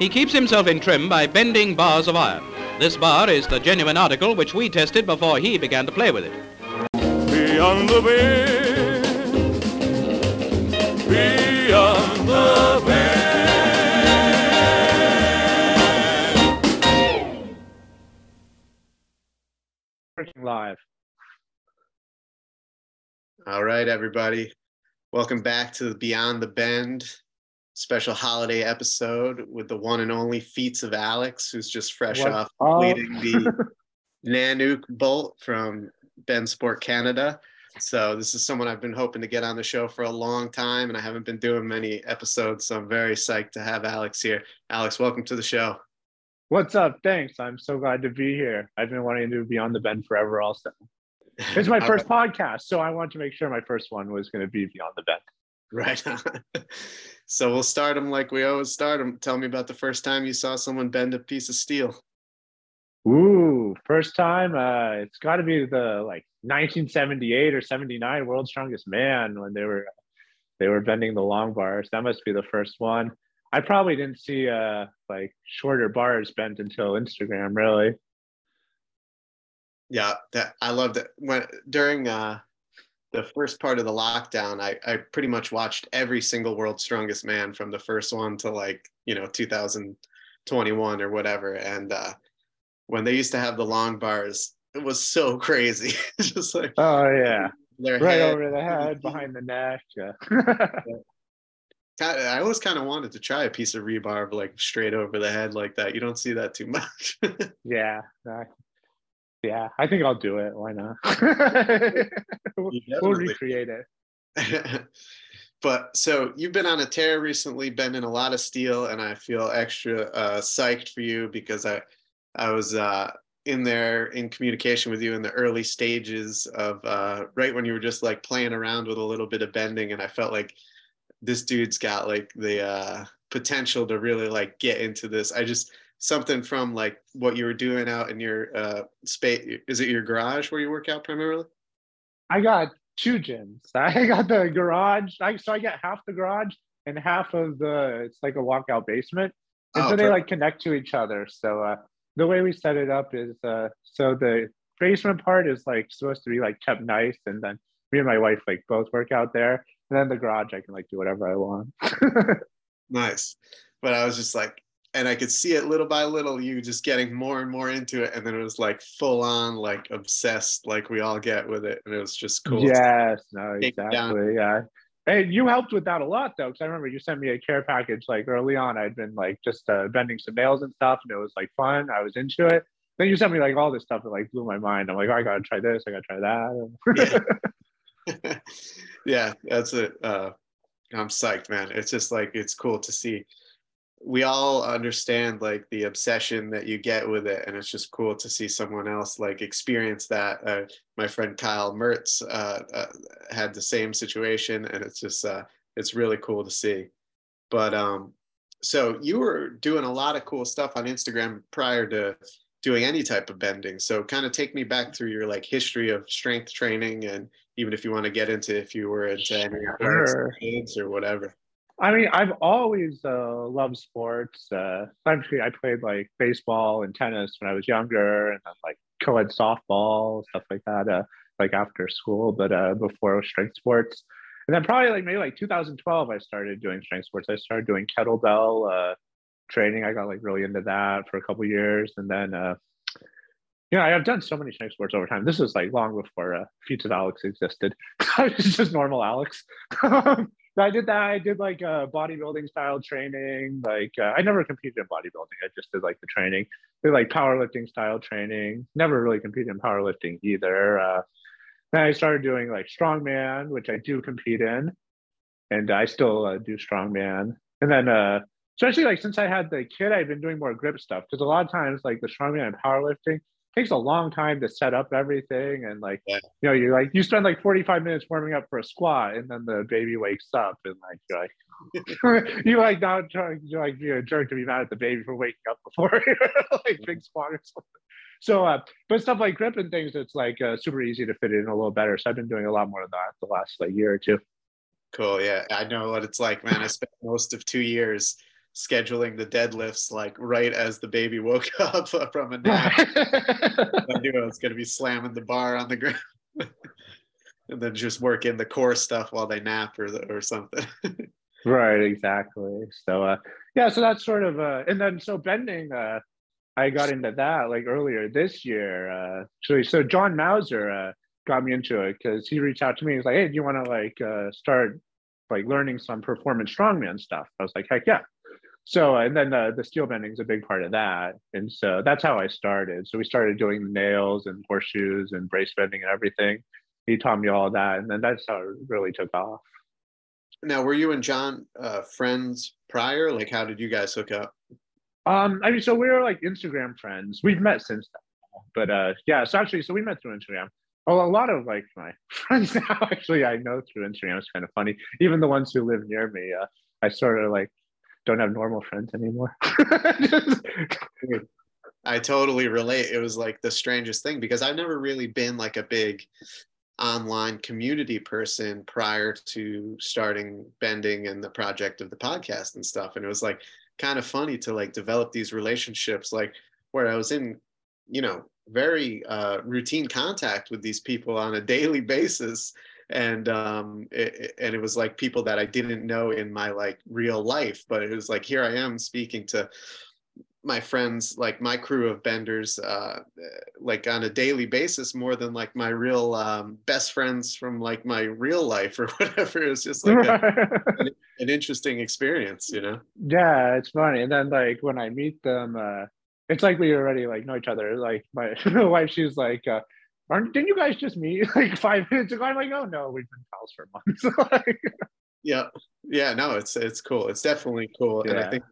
He keeps himself in trim by bending bars of iron. This bar is the genuine article which we tested before he began to play with it. Beyond the bend, beyond the bend. Working live. All right, everybody. Welcome back to the Beyond the Bend special holiday episode with the one and only feats of Alex, who's just fresh What off oh. completing the Nanook bolt from Ben Sport Canada. So this is someone I've been hoping to get on the show for a long time, and I haven't been doing many episodes. So I'm very psyched to have Alex here. Alex, welcome to the show. What's up? Thanks. I'm so glad to be here. I've been wanting to be on the Bend forever also. It's my first podcast, so I want to make sure my first one was going to be Beyond the Bend. Right. so we'll start them like we always start them. Tell me about the first time you saw someone bend a piece of steel. Ooh, first time. Uh, it's got to be the like 1978 or 79 World's Strongest Man when they were they were bending the long bars. That must be the first one. I probably didn't see uh like shorter bars bent until Instagram, really. Yeah, that I loved it. When during uh the first part of the lockdown, I, I pretty much watched every single World's Strongest Man from the first one to like, you know, 2021 or whatever. And uh when they used to have the long bars, it was so crazy. Just like Oh yeah, right head. over the head, behind the neck. Yeah. I always kind of wanted to try a piece of rebar like straight over the head like that. You don't see that too much. Yeah. I- yeah, I think I'll do it. Why not? we'll, we'll recreate it. but so you've been on a tear recently, bending a lot of steel, and I feel extra uh, psyched for you because I I was uh, in there in communication with you in the early stages of uh, right when you were just like playing around with a little bit of bending, and I felt like this dude's got like the uh, potential to really like get into this. I just something from like what you were doing out in your uh, space. Is it your garage where you work out primarily? I got two gyms. I got the garage. I, so I get half the garage and half of the, it's like a walkout basement. And Oh, so they perfect. like connect to each other. So uh, the way we set it up is uh, so the basement part is like supposed to be like kept nice. And then me and my wife like both work out there. And then the garage, I can like do whatever I want. Nice. But I was just like, and I could see it little by little, you just getting more and more into it. And then it was like full on, like obsessed, like we all get with it. And it was just cool. Yes, no, Take it down. exactly. Yeah. And you helped with that a lot though, because I remember you sent me a care package like early on. I'd been like just uh, bending some nails and stuff, and it was like fun. I was into it. Then you sent me like all this stuff that like blew my mind. I'm like, oh, I gotta try this. I gotta try that. yeah, that's it. Uh, I'm psyched, man. It's just like, it's cool to see. We all understand like the obsession that you get with it. And it's just cool to see someone else like experience that. Uh, my friend Kyle Mertz uh, uh, had the same situation. And it's just, uh, it's really cool to see. But um, so you were doing a lot of cool stuff on Instagram prior to doing any type of bending. So kind of take me back through your like history of strength training and even if you want to get into if you were into any Sure. or whatever. I mean, I've always uh, loved sports. Uh, actually, I played like baseball and tennis when I was younger, and then like co-ed softball stuff like that. Uh, like after school, but uh, before strength sports. And then probably like maybe like 2012, I started doing strength sports. I started doing kettlebell uh, training. I got like really into that for a couple years, and then uh, yeah, I've done so many strength sports over time. This is like long before uh, of Alex existed. I was just normal Alex. I did that. I did like uh, bodybuilding style training. Like uh, I never competed in bodybuilding. I just did like the training. Did like powerlifting style training. Never really competed in powerlifting either. Uh, then I started doing like strongman, which I do compete in, and I still uh, do strongman. And then, uh, especially like since I had the kid, I've been doing more grip stuff because a lot of times like the strongman and powerlifting takes a long time to set up everything and like Yeah. you know you're like you spend like 45 minutes warming up for a squat and then the baby wakes up and like you're like you like not trying you're like you're a jerk to be mad at the baby for waking up before like big squat or something so uh but stuff like grip and things it's like uh, super easy to fit in a little better so i've been doing a lot more of that the last like year or two Cool. Yeah. I know what it's like, man. I spent most of two years scheduling the deadlifts like right as the baby woke up from a nap. I knew I was going to be slamming the bar on the ground. and then just work in the core stuff while they nap or the, or something. right, exactly. So uh yeah, so that's sort of uh and then so bending uh I got into that like earlier this year. Uh so so John Mauser uh got me into it because he reached out to me. He's like, Hey, do you want to like uh start like learning some performance strongman stuff? I was like, heck yeah. So and then uh, the steel bending is a big part of that, and so that's how I started. So we started doing nails and horseshoes and brace bending and everything. He taught me all that, and then that's how it really took off. Now, were you and John uh, friends prior? Like, how did you guys hook up? Um, I mean, so we were like Instagram friends. We've met since then, but uh, yeah. So actually, so we met through Instagram. A lot of like my friends now actually I know through Instagram. It's kind of funny. Even the ones who live near me, uh, I sort of like don't have normal friends anymore. I totally relate. It was like the strangest thing because I've never really been like a big online community person prior to starting bending and the project of the podcast and stuff. And it was like kind of funny to like develop these relationships, like where I was in, you know, very uh, routine contact with these people on a daily basis and um it, and it was like people that i didn't know in my like real life but it was like here i am speaking to my friends like my crew of benders uh like on a daily basis more than like my real um best friends from like my real life or whatever. It's just like a, an, an interesting experience you know? Yeah it's funny and then like when i meet them uh it's like we already like know each other like my wife she's like uh aren't didn't you guys just meet like five minutes ago? I'm like, oh no, we've been pals for months. yeah, yeah, no, it's it's cool. It's definitely cool, yeah. and I think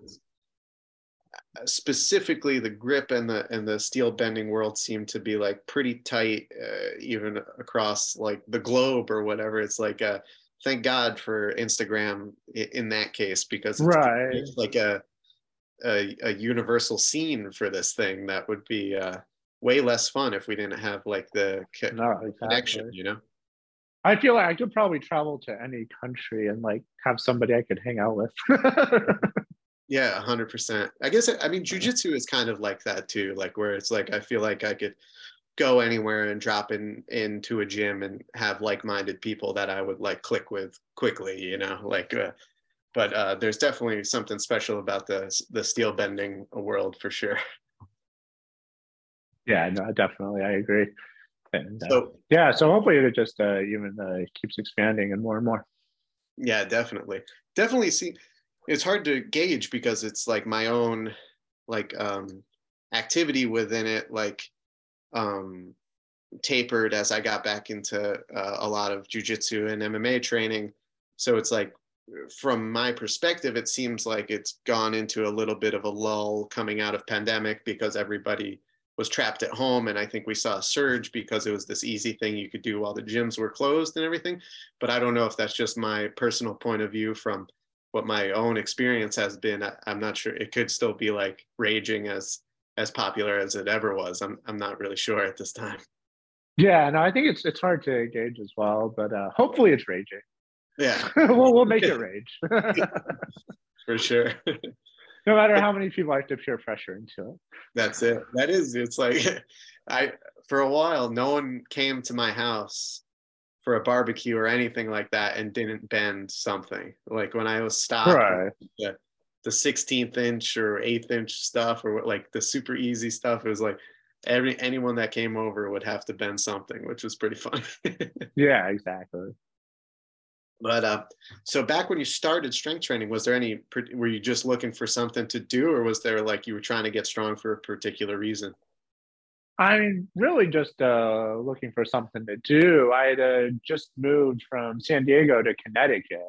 specifically the grip and the and the steel bending world seem to be like pretty tight, uh, even across like the globe or whatever. It's like a thank God for Instagram in that case because it's right. like a, a, a universal scene for this thing that would be uh, way less fun if we didn't have like the co- no, exactly. connection, you know? I feel like I could probably travel to any country and like have somebody I could hang out with. yeah, hundred percent. I guess I mean jujitsu is kind of like that too, like where it's like I feel like I could go anywhere and drop in into a gym and have like-minded people that I would like click with quickly, you know, like. Uh, but uh, there's definitely something special about the the steel bending world for sure. Yeah, no, definitely, I agree. And uh, so, yeah, so hopefully it just uh, even uh, keeps expanding and more and more. Yeah, definitely, definitely. See, it's hard to gauge because it's like my own like um, activity within it, like um, tapered as I got back into uh, a lot of jujitsu and MMA training. So it's like from my perspective, it seems like it's gone into a little bit of a lull coming out of pandemic because everybody was trapped at home and i think we saw a surge because it was this easy thing you could do while the gyms were closed and everything. But i don't know if that's just my personal point of view from what my own experience has been. I, am not sure. It could still be like raging as as popular as it ever was. I'm, I'm not really sure at this time. Yeah no i think it's it's hard to gauge as well but uh hopefully it's raging. Yeah. We'll, we'll make it rage. For sure no matter how many people I have to peer pressure into it. That's it. That is, it's like I for a while, no one came to my house for a barbecue or anything like that and didn't bend something. Like when I was stopped, right. the, the 16th inch or eighth inch stuff or like the super easy stuff, it was like every anyone that came over would have to bend something, which was pretty fun. yeah, exactly. But uh, so back when you started strength training, was there any, were you just looking for something to do or was there like you were trying to get strong for a particular reason? I mean, really just uh, looking for something to do. I had uh, just moved from San Diego to Connecticut.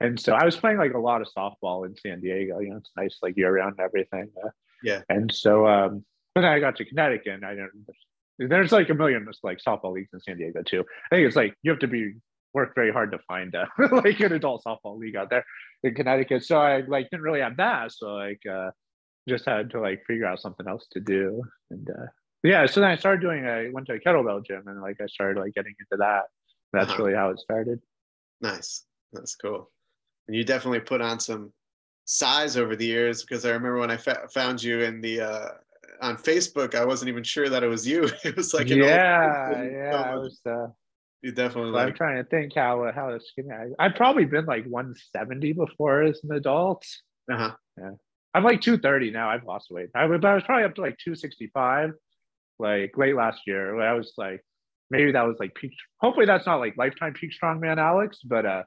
And so I was playing like a lot of softball in San Diego. You know, it's nice, like year round and everything. Uh, yeah. And so, um, then I got to Connecticut and I didn't, there's like a million like softball leagues in San Diego too. I think it's like you have to be worked very hard to find a, like an adult softball league out there in Connecticut. So I like didn't really have that. So like uh, just had to like figure out something else to do. And uh, yeah, so then I started doing. I went to a kettlebell gym and like I started like getting into that. That's uh-huh. really how it started. Nice. That's cool. And you definitely put on some size over the years because I remember when I fa- found you in the uh, on Facebook, I wasn't even sure that it was you. It was like an old- yeah, yeah. Uh, you definitely I'm trying to think how how skinny. I, I've probably been like 170 before as an adult. uh-huh. Yeah. I'm like 230 now. I've lost weight. I, was- but I was probably up to like 265, like late last year. Where I was like, maybe that was like peak. Hopefully that's not like lifetime peak strongman Alex, but uh,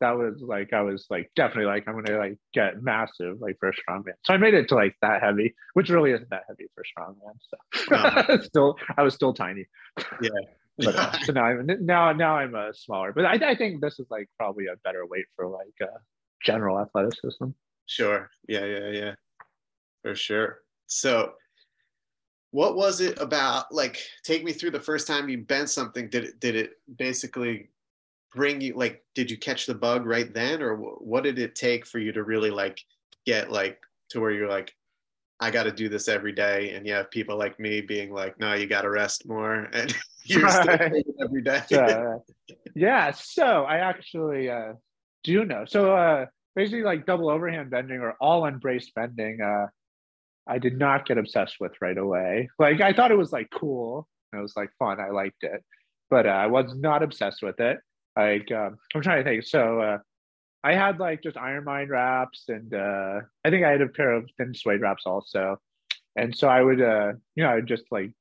that was like I was like definitely like I'm gonna like get massive like for a strongman. So I made it to like that heavy, which really isn't that heavy for strongman. So still, I was still tiny. Yeah. But so now I'm now now I'm a smaller. But I, I think this is like probably a better weight for like uh, general athleticism. Sure. Yeah, yeah, yeah. For sure. So what was it about like take me through the first time you bent something did it did it basically bring you like did you catch the bug right then or what did it take for you to really like get like to where you're like I got to do this every day and you have people like me being like no you got to rest more and you're Right. doing it every day. Uh, yeah so i actually uh do know. So uh basically like double overhand bending or all unbraced bending uh i did not get obsessed with right away. Like i thought it was like cool. It was like fun. I liked it. But uh, i was not obsessed with it. Like um, i'm trying to think. So uh i had like just IronMind wraps and uh i think i had a pair of thin suede wraps also. And so i would uh you know i would just like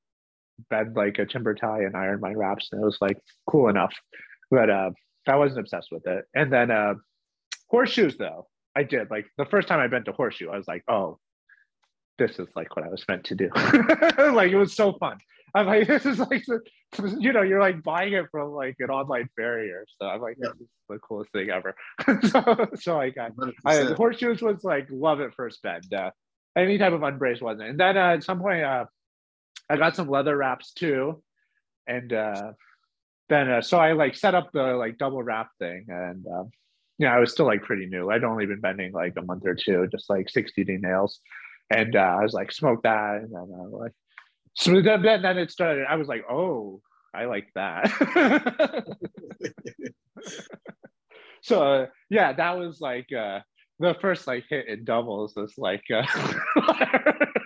bend like a timber tie and IronMind wraps and it was like cool enough but uh i wasn't obsessed with it and then uh horseshoes though i did like the first time i bent a horseshoe i was like oh this is like what i was meant to do like it was so fun i'm like this is like you know you're like buying it from like an online farrier so i'm like Yeah. this is the coolest thing ever so so i 100%. I, horseshoes was like love at first bend. Uh, any type of unbraced wasn't. And then uh, at some point, uh, I got some leather wraps too, and uh, then uh, so I like set up the like double wrap thing, and um, yeah, I was still like pretty new. I'd only been bending like a month or two, just like 60 D nails, and uh, I was like smoke that, and then uh, like so then, then then it started. I was like, oh, I like that. so uh, yeah, that was like uh, the first like hit in doubles was like uh,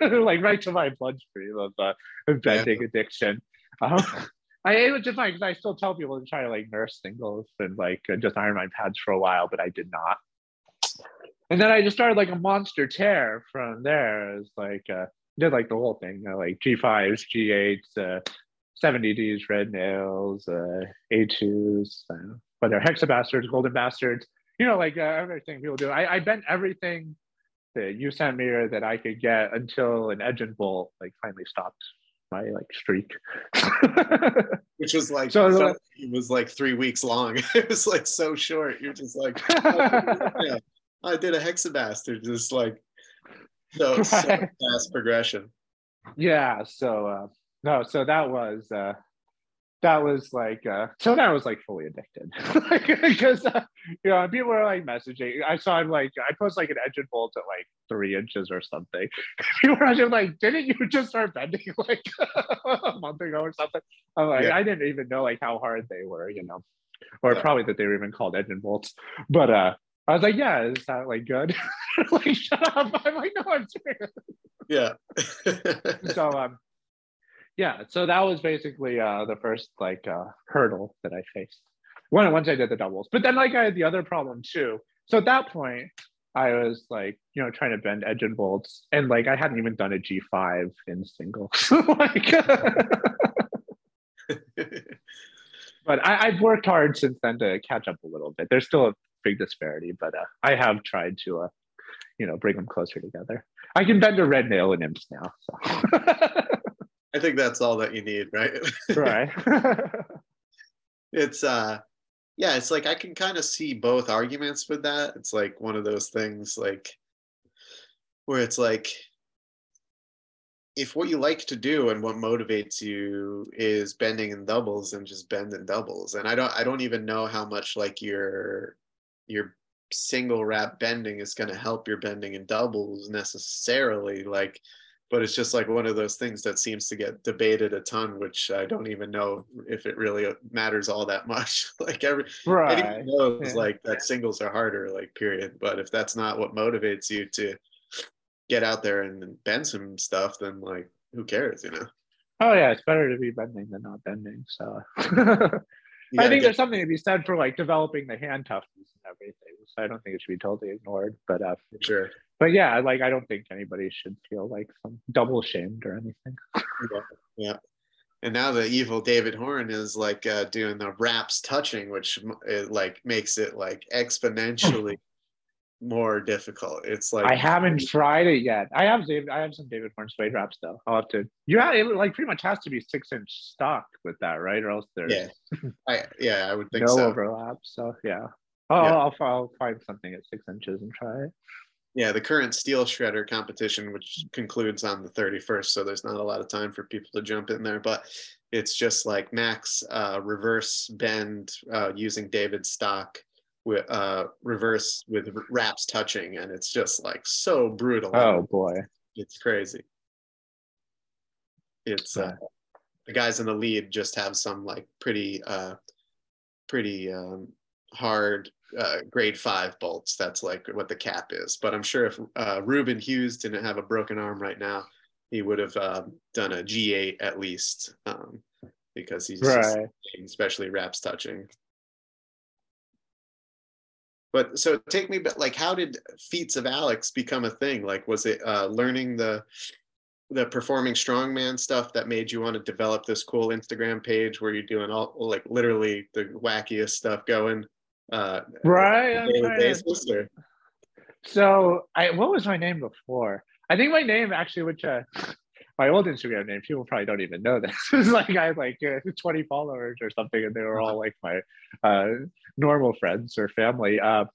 like right to my bloodstream of uh, of bending addiction. Um, I it was just like 'cause I still tell people to try to like nurse singles and like uh, just IronMind pads for a while, but I did not. And then I just started like a monster tear from there. It's like uh, did like the whole thing, uh, like G5s, G8s, uh, 70Ds, red nails, uh, A2s, uh, whether hexabastards, golden bastards, you know, like uh, everything people do. I, I bent everything that you sent me or that I could get until an edge and bolt like finally stopped my like streak. which was like So, like it was like three weeks long it was like so short you're just like yeah, I did a hexabastard, just like so, so fast progression. yeah so uh no so that was uh that was like uh so that was like fully addicted because uh, you know people were like messaging i saw him like i post like an engine bolt at like three inches or something people were just like didn't you just start bending like a month ago or something i'm like Yeah. i didn't even know like how hard they were you know or Yeah. probably that they were even called engine bolts but uh I was like, yeah, is that like good? like, shut up. I'm like, no, I'm serious Yeah. so um yeah so that was basically uh the first like uh hurdle that i faced. When once i did the doubles but then like i had the other problem too. So at that point i was like you know trying to bend edge and bolts and like i hadn't even done a g5 in singles. Like but I, i've worked hard since then to catch up a little bit. There's still a big disparity but uh, i have tried to uh you know bring them closer together. I can bend a red nail in imps now so I think that's all that you need, right? right it's uh yeah, it's like I can kind of see both arguments with that. It's like one of those things like where it's like if what you like to do and what motivates you is bending in doubles and just bend in doubles and i don't i don't even know how much like your your single wrap bending is going to help your bending in doubles necessarily like but it's just like one of those things that seems to get debated a ton, which I don't even know if it really matters all that much. like every Right. knows yeah. like that singles are harder, like period. But if that's not what motivates you to get out there and bend some stuff, then like who cares, you know? Oh yeah, it's better to be bending than not bending. So I think there's something to be said for like developing the hand toughness and everything. So I don't think it should be totally ignored. But uh, sure. But yeah, like I don't think anybody should feel like some double shamed or anything. Yeah. And now the evil David Horne is like uh, doing the wraps touching, which like makes it like exponentially more difficult. It's like I haven't tried it yet. I have David. I have some David Horne suede wraps though. I'll have to. You have it like pretty much has to be six inch stock with that, right? Or else there's Yeah, I, yeah, I would think no so. overlap. So yeah. Oh, Yeah. I'll, I'll find something at six inches and try it. Yeah, the current steel shredder competition, which concludes on the 31st, so there's not a lot of time for people to jump in there, but it's just like max uh, reverse bend uh, using David stock with uh, reverse with wraps touching, and it's just like so brutal. Oh boy. it's crazy. It's uh, the guys in the lead just have some like pretty uh, pretty um, hard uh, grade five bolts. That's like what the cap is. But I'm sure if uh, Ruben Hughes didn't have a broken arm right now, he would have uh, done a G8 at least um, because he's Right. especially wraps touching. But so take me back, like, how did feats of Alex become a thing? Like, was it uh, learning the the performing strongman stuff that made you want to develop this cool Instagram page where you're doing all like literally the wackiest stuff going? Uh, Right. on I'm a daily trying to- basis, So I what was my name before? I think my name actually, which uh, my old Instagram name, people probably don't even know this. It's like I had like uh, 20 followers or something, and they were all like my uh, normal friends or family. Uh,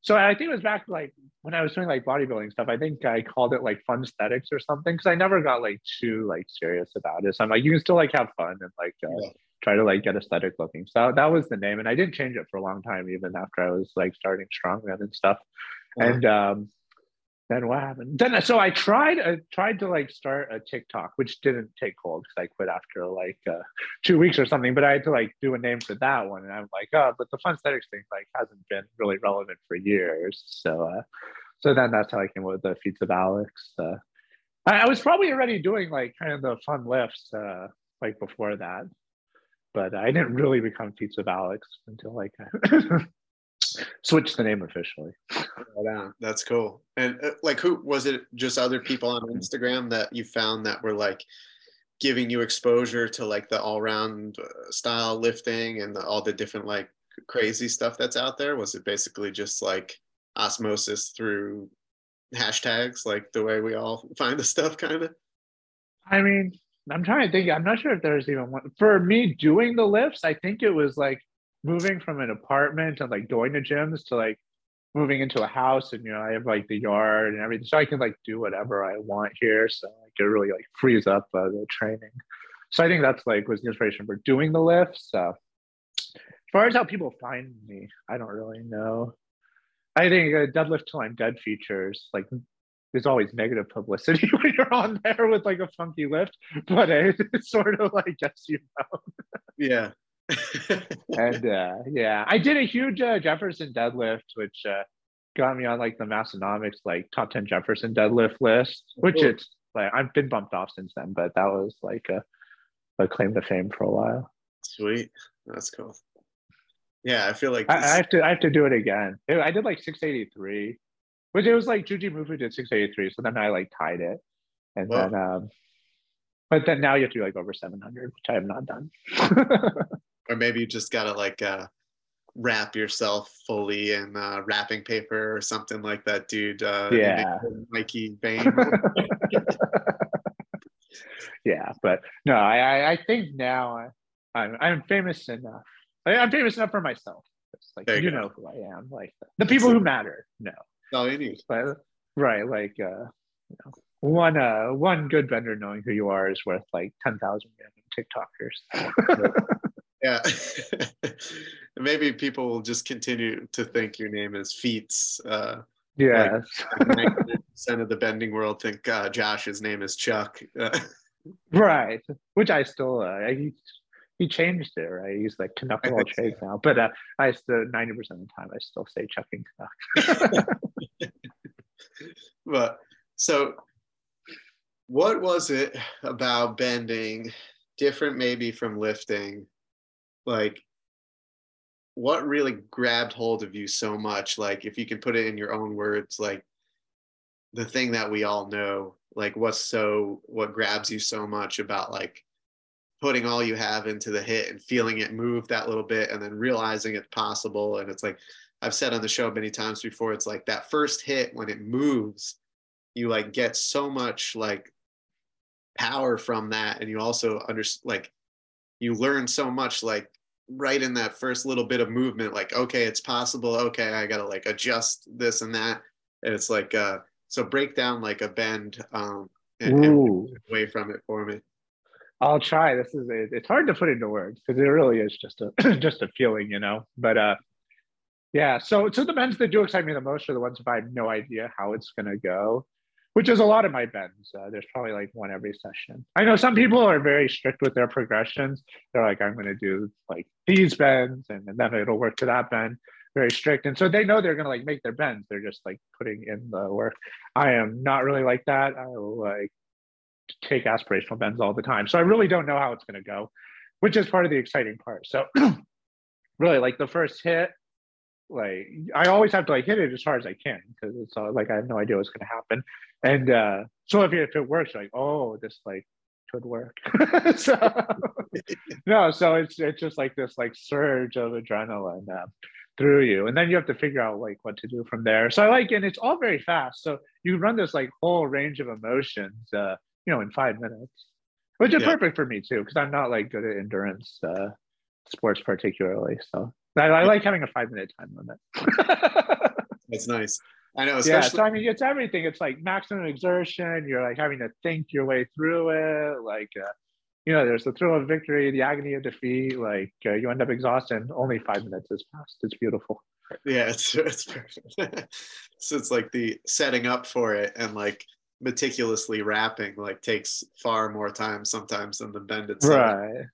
so I think it was back like when I was doing like bodybuilding stuff. I think I called it like fun aesthetics or something because I never got like too like serious about it. So I'm like, you can still like have fun and like uh, Yeah. Try to like get aesthetic looking. So that was the name, and I didn't change it for a long time, even after I was like starting strongman and stuff. Uh-huh. And um, then what happened? Then so I tried I tried to like start a TikTok, which didn't take hold because I quit after like uh, two weeks or something. But I had to like do a name for that one, and I'm like, oh, but the fun aesthetics thing like hasn't been really relevant for years. So uh, so then that's how I came up with the feats of Alex. Uh, I, I was probably already doing like kind of the fun lifts uh, like before that, but I didn't really become feats of Alex until like switched the name officially. Right. That's cool. And uh, like, who was it? Just other people on Instagram that you found that were like giving you exposure to like the all-round uh, style lifting and the, all the different like crazy stuff that's out there? Was it basically just like osmosis through hashtags, like the way we all find the stuff, kind of? I mean, I'm trying to think. I'm not sure if there's even one for me doing the lifts. I think it was like moving from an apartment and like going to gyms to like moving into a house and you know I have like the yard and everything, so I can like do whatever I want here. So like it really like frees up uh, the training. So I think that's like was the inspiration for doing the lifts. So as far as how people find me, I don't really know. I think uh, deadlift till I'm dead features like there's always negative publicity when you're on there with like a funky lift, but it, it's sort of like gets you know. Yeah. And uh, yeah, I did a huge uh, Jefferson deadlift, which uh, got me on like the Massenomics like top ten Jefferson deadlift list, which Cool. it's like I've been bumped off since then, but that was like a, a claim to fame for a while. Sweet. That's cool. Yeah, I feel like I, I have to I have to do it again. I did like 683, which it was like Jujimufu did 683, so then I like tied it, and Wow. then um, but then now you have to do like over 700, which I have not done. or maybe you just gotta like uh wrap yourself fully in uh, wrapping paper or something like that dude uh Yeah. mikey Bain. yeah, but no, I I, think now I, I'm I'm famous enough. I, I'm famous enough for myself. It's like There you you know who I am. Like the people who matter. No, That's all you but right, like uh, you know, one uh one good vendor knowing who you are is worth like ten thousand random TikTokers. yeah maybe people will just continue to think your name is feats uh yes. like percent of the bending world think uh, Josh's name is Chuck. Uh, right. Which I still uh, he he changed it, right? He's like Canuck of all trades now. But uh, I still ninety percent of the time I still say chucking Canuck. but so what was it about bending different maybe from lifting like what really grabbed hold of you so much like if you can put it in your own words like the thing that we all know like what's so what grabs you so much about like putting all you have into the hit and feeling it move that little bit and then realizing it's possible. And it's like i've said on the show many times before it's like that first hit when it moves you like get so much like power from that. And you also under like you learn so much like right in that first little bit of movement like okay it's possible. Okay i gotta like adjust this and that. And it's like uh so break down like a bend um and, and away from it for me i'll try this is a, it's hard to put into words because it really is just a just a feeling you know but uh yeah so so the bends that do excite me the most are the ones if i have no idea how it's to go which is a lot of my bends. Uh, there's probably like one every session. I know some people are very strict with their progressions. They're like, I'm to do like these bends and, and then it'll work to that bend. Very strict. And so they know they're to like make their bends. They're just like putting in the work. I am not really like that. I will like take aspirational bends all the time. So I really don't know how it's going to go, which is part of the exciting part. So really like the first hit, like I always have to like hit it as hard as I can because it's all, like I have no idea what's going to happen. And uh, so if, if it works, like oh, this like could work. so no, so it's it's just like this like surge of adrenaline uh, through you, and then you have to figure out like what to do from there. So I like, and it's all very fast. So you run this like whole range of emotions, uh, you know, in five minutes, which is yeah. perfect for me too, because I'm not like good at endurance uh, sports particularly. So I, I like having a five minute time limit. That's nice. I know. Especially- yeah. So I mean, it's everything. It's like maximum exertion. You're like having to think your way through it. Like, uh, you know, there's the thrill of victory, the agony of defeat. Like, uh, you end up exhausted. Only five minutes has passed. It's beautiful. Yeah, it's it's perfect. so it's like the setting up for it and like meticulously wrapping like takes far more time sometimes than the bend itself. Right.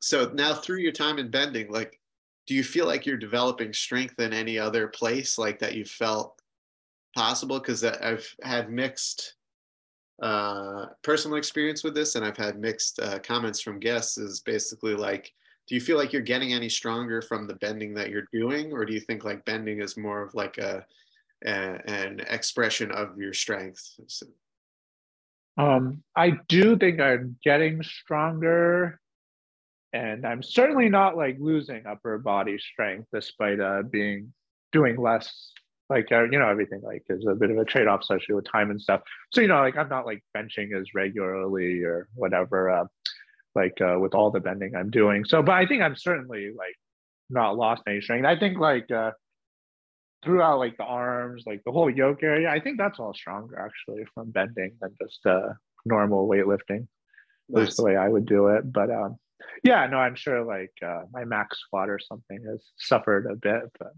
So now through your time in bending like do you feel like you're developing strength in any other place like that you felt possible? Because i've had mixed uh, personal experience with this and i've had mixed uh, comments from guests is basically like do you feel like you're getting any stronger from the bending that you're doing? Or do you think like bending is more of like a, a an expression of your strength so, um, i do think i'm getting stronger and I'm certainly not like losing upper body strength despite uh, being doing less. Like uh, you know, everything like is a bit of a trade off, especially with time and stuff. So you know, like I'm not like benching as regularly or whatever. Uh, like uh, with all the bending I'm doing. So, but I think I'm certainly like not lost any strength. I think like uh, throughout like the arms, like the whole yoke area, I think that's all stronger actually from bending than just uh, normal weightlifting. Nice. Is the way I would do it. But um, yeah, no, I'm sure like uh, my max squat or something has suffered a bit, but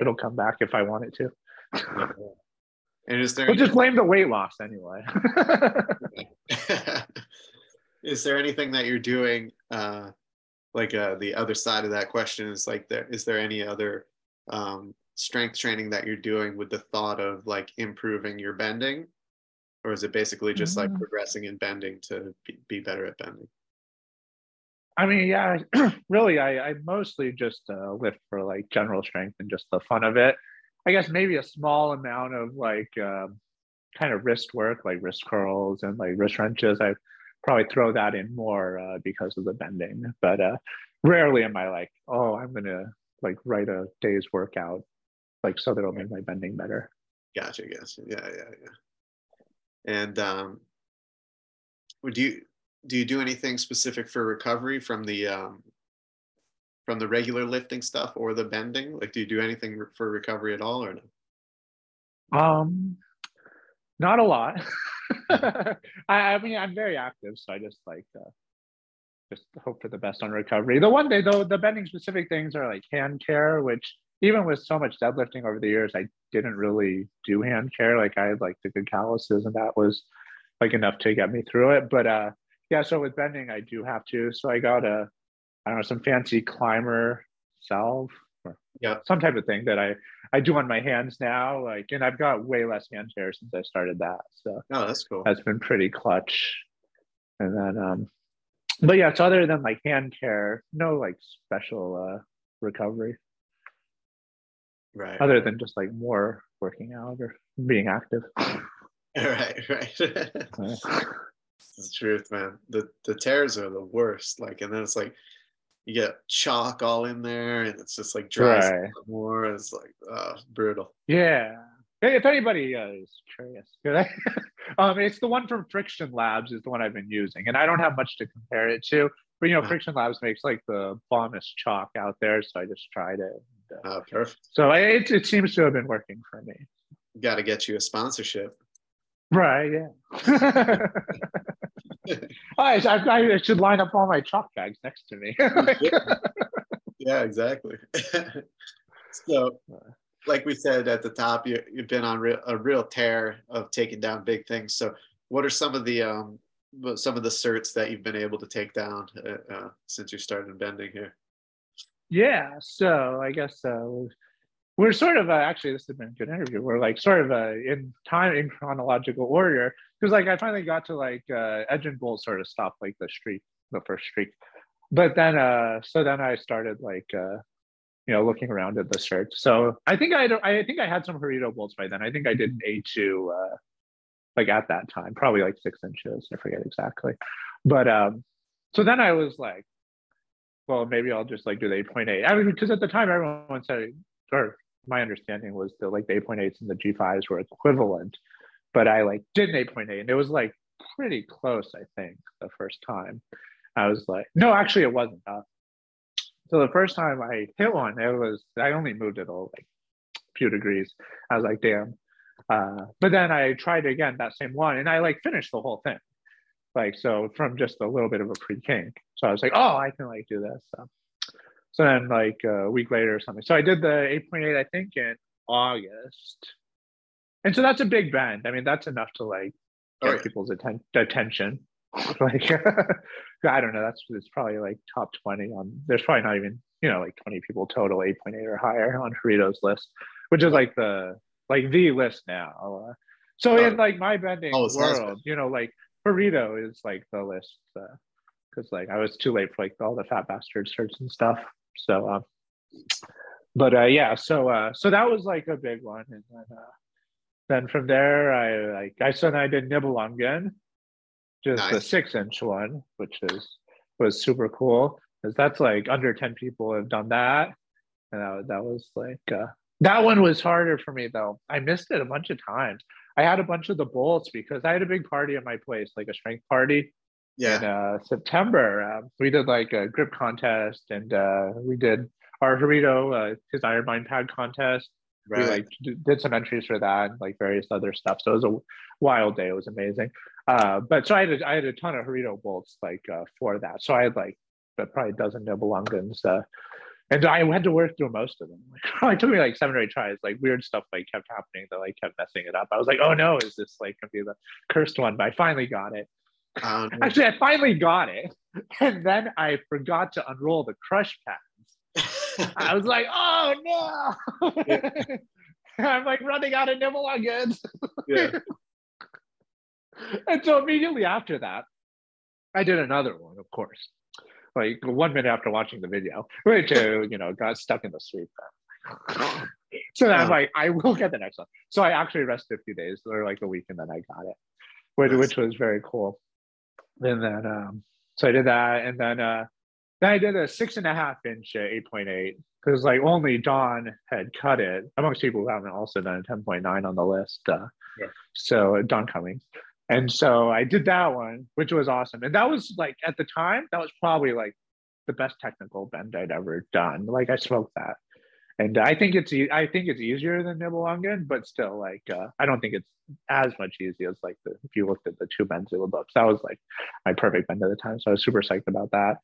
it'll come back if I want it to. and is there? We'll just blame the weight loss anyway. is there anything that you're doing? Uh, like uh, the other side of that question is like, there is there any other um, strength training that you're doing with the thought of like improving your bending, or is it basically just like mm. progressing in bending to be, be better at bending? I mean, yeah, really, I, I mostly just uh, lift for like general strength and just the fun of it. I guess maybe a small amount of like um, kind of wrist work, like wrist curls and like wrist wrenches. I probably throw that in more uh, because of the bending, but uh, rarely am I like, oh, I'm gonna like write a day's workout, like so that it'll make my bending better. Gotcha, gotcha. Yeah, yeah, yeah. And um, would you do you do anything specific for recovery from the um, from the regular lifting stuff or the bending? Like, do you do anything for recovery at all or no? Um, not a lot. I, I, mean, I'm very active, so I just like uh, just hope for the best on recovery. The one day though, the bending specific things are like hand care, which even with so much deadlifting over the years, I didn't really do hand care. Like I had like the good calluses, and that was like enough to get me through it. But uh, yeah, so with bending, I do have to. So I got a, I don't know, some fancy climber salve or Yeah. some type of thing that I I do on my hands now. Like, and I've got way less hand care since I started that. So Oh, that's cool. that's been pretty clutch. And then, um, but yeah, so other than like hand care, no like special uh, recovery Right. other than just like more working out or being active. right, right. It's the truth, man. The the tears are the worst. Like, and then it's like you get chalk all in there, and it's just like dries Right. more. It's like uh, brutal. yeah. If anybody uh, is curious, I? um, it's the one from Friction Labs is the one I've been using, and I don't have much to compare it to. But you know. Friction Labs makes like the bombest chalk out there, so I just tried it. Uh, perfect. so it, it seems to have been working for me. Got to get you a sponsorship. Right. Yeah. I, I, I should line up all my chalk bags next to me. yeah, exactly. so, like we said at the top, you, you've been on real, a real tear of taking down big things. So, what are some of the um, some of the certs that you've been able to take down uh, uh, since you started bending here? Yeah. So I guess uh, we're sort of uh, actually this has been a good interview. We're like sort of uh, in time in chronological order because like I finally got to like uh, Edge and Bolt sort of stopped like the streak, the first streak, but then uh, so then I started like uh, you know looking around at the certs. So I think I had, I think I had some Harito bolts by then. I think I did an A two. Uh, like at that time, probably like six inches. I forget exactly. But um, so then I was like, well, maybe I'll just like do the 8.8. I mean, because at the time everyone said, or my understanding was that like the 8.8s and the G5s were equivalent. But I like did an 8.8 and it was like pretty close, I think, the first time. I was like, no, actually it wasn't. Uh, so the first time I hit one, it was I only moved it all like a few degrees. I was like, damn. Uh, but then I tried again that same one, and I like finished the whole thing, like so from just a little bit of a pre kink. So I was like, oh, I can like do this. So, so then like a week later or something. So I did the 8.8, I think, in August, and so that's a big bend. I mean, that's enough to like get Oh, yeah. people's atten- attention. like I don't know, that's it's probably like top 20 on. There's probably not even you know like 20 people total 8.8 or higher on Harito's list, which is like the like the list now. Uh, so Oh. in like my bending been. world, you know, like Harito is like the list because like I was too late for like all the fat bastard shirts and stuff. So, um, but uh, yeah, so uh, so that was like a big one, and then uh, then from there I like I said I did Nibelungen, just the Nice. six inch one, which is was super cool because that's like under ten people have done that, and that, that was like uh, that one was harder for me though. I missed it a bunch of times. I had a bunch of the bolts because I had a big party at my place, like a strength party in uh, September. Um, we did like a grip contest, and uh, we did our Harito, uh, his IronMind pad contest. Right. We like did some entries for that, and like various other stuff. So it was a wild day. It was amazing. Uh, but so I had a, I had a ton of Harito bolts like uh, for that. So I had like uh, probably a dozen Nibelungens. And I had to work through most of them. Like, it took me like seven or eight tries. Like weird stuff like kept happening that like kept messing it up. I was like, oh no, is this like gonna be the cursed one? But I finally got it. Um, Actually, I finally got it, and then I forgot to unroll the crush pads. I was like, oh no! I'm like running out of Nibelungens. yeah. and so immediately after that, I did another one, of course. Like one minute after watching the video, which uh, you know got stuck in the sweep. So then I'm like, I will get the next one. So I actually rested a few days or like a week, and then I got it, which, Nice. which was very cool. And then um, so I did that, and then uh, then I did a six and a half inch uh, 8.8 because like only Don had cut it amongst people who haven't also done a 10.9 on the list. Uh, Yeah. So uh, Don Cummings. And so I did that one, which was awesome. And that was like at the time, that was probably like the best technical bend I'd ever done. Like I smoked that. And I think it's I think it's easier than Nibelungen, but still like uh, I don't think it's as much easy as like the if you looked at the two bends it would look. That was like my perfect bend at the time. So I was super psyched about that.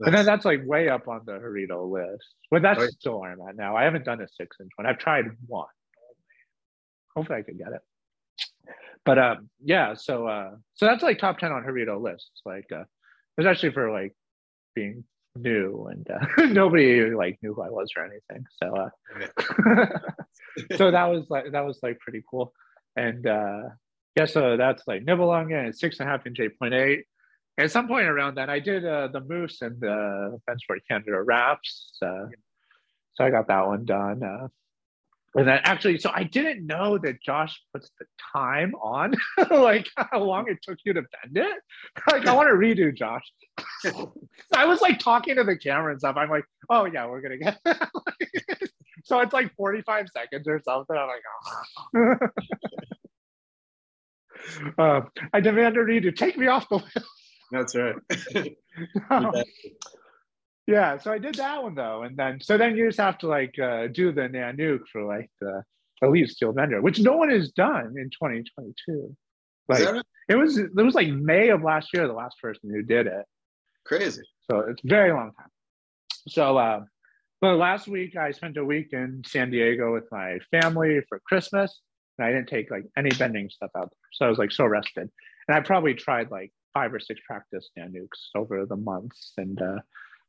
And then that's like way up on the Harito list. But that's Right. still where I'm at now. I haven't done a six inch one. I've tried one. Hopefully I could get it. But um yeah, so uh so that's like top ten on Harito lists. Like uh especially for like being new and uh, nobody like knew who I was or anything. So uh so that was like that was like pretty cool. And uh yeah, so that's like Nibelungen and six and a half point eight. At some point around that, I did uh, the Moose and the Fensport Canada wraps. Uh, so I got that one done. Uh, and then actually, so I didn't know that Josh puts the time on, like how long it took you to bend it. Like I want to redo Josh. I was like talking to the camera and stuff. I'm like, oh yeah, we're gonna get. that." so it's like 45 seconds or something. I'm like, oh. uh, I demand a redo. Take me off the list. That's right. Yeah, so I did that one though, and then so then you just have to like uh, do the Nanook for like the Elite Steel Bender, which no one has done in 2022. Like right? it was it was like May of last year, the last person who did it. crazy? So it's a very long time. So uh, but last week I spent a week in San Diego with my family for Christmas, and I didn't take like any bending stuff out there. So I was like so rested, and I probably tried like five or six practice Nanooks over the months, and uh,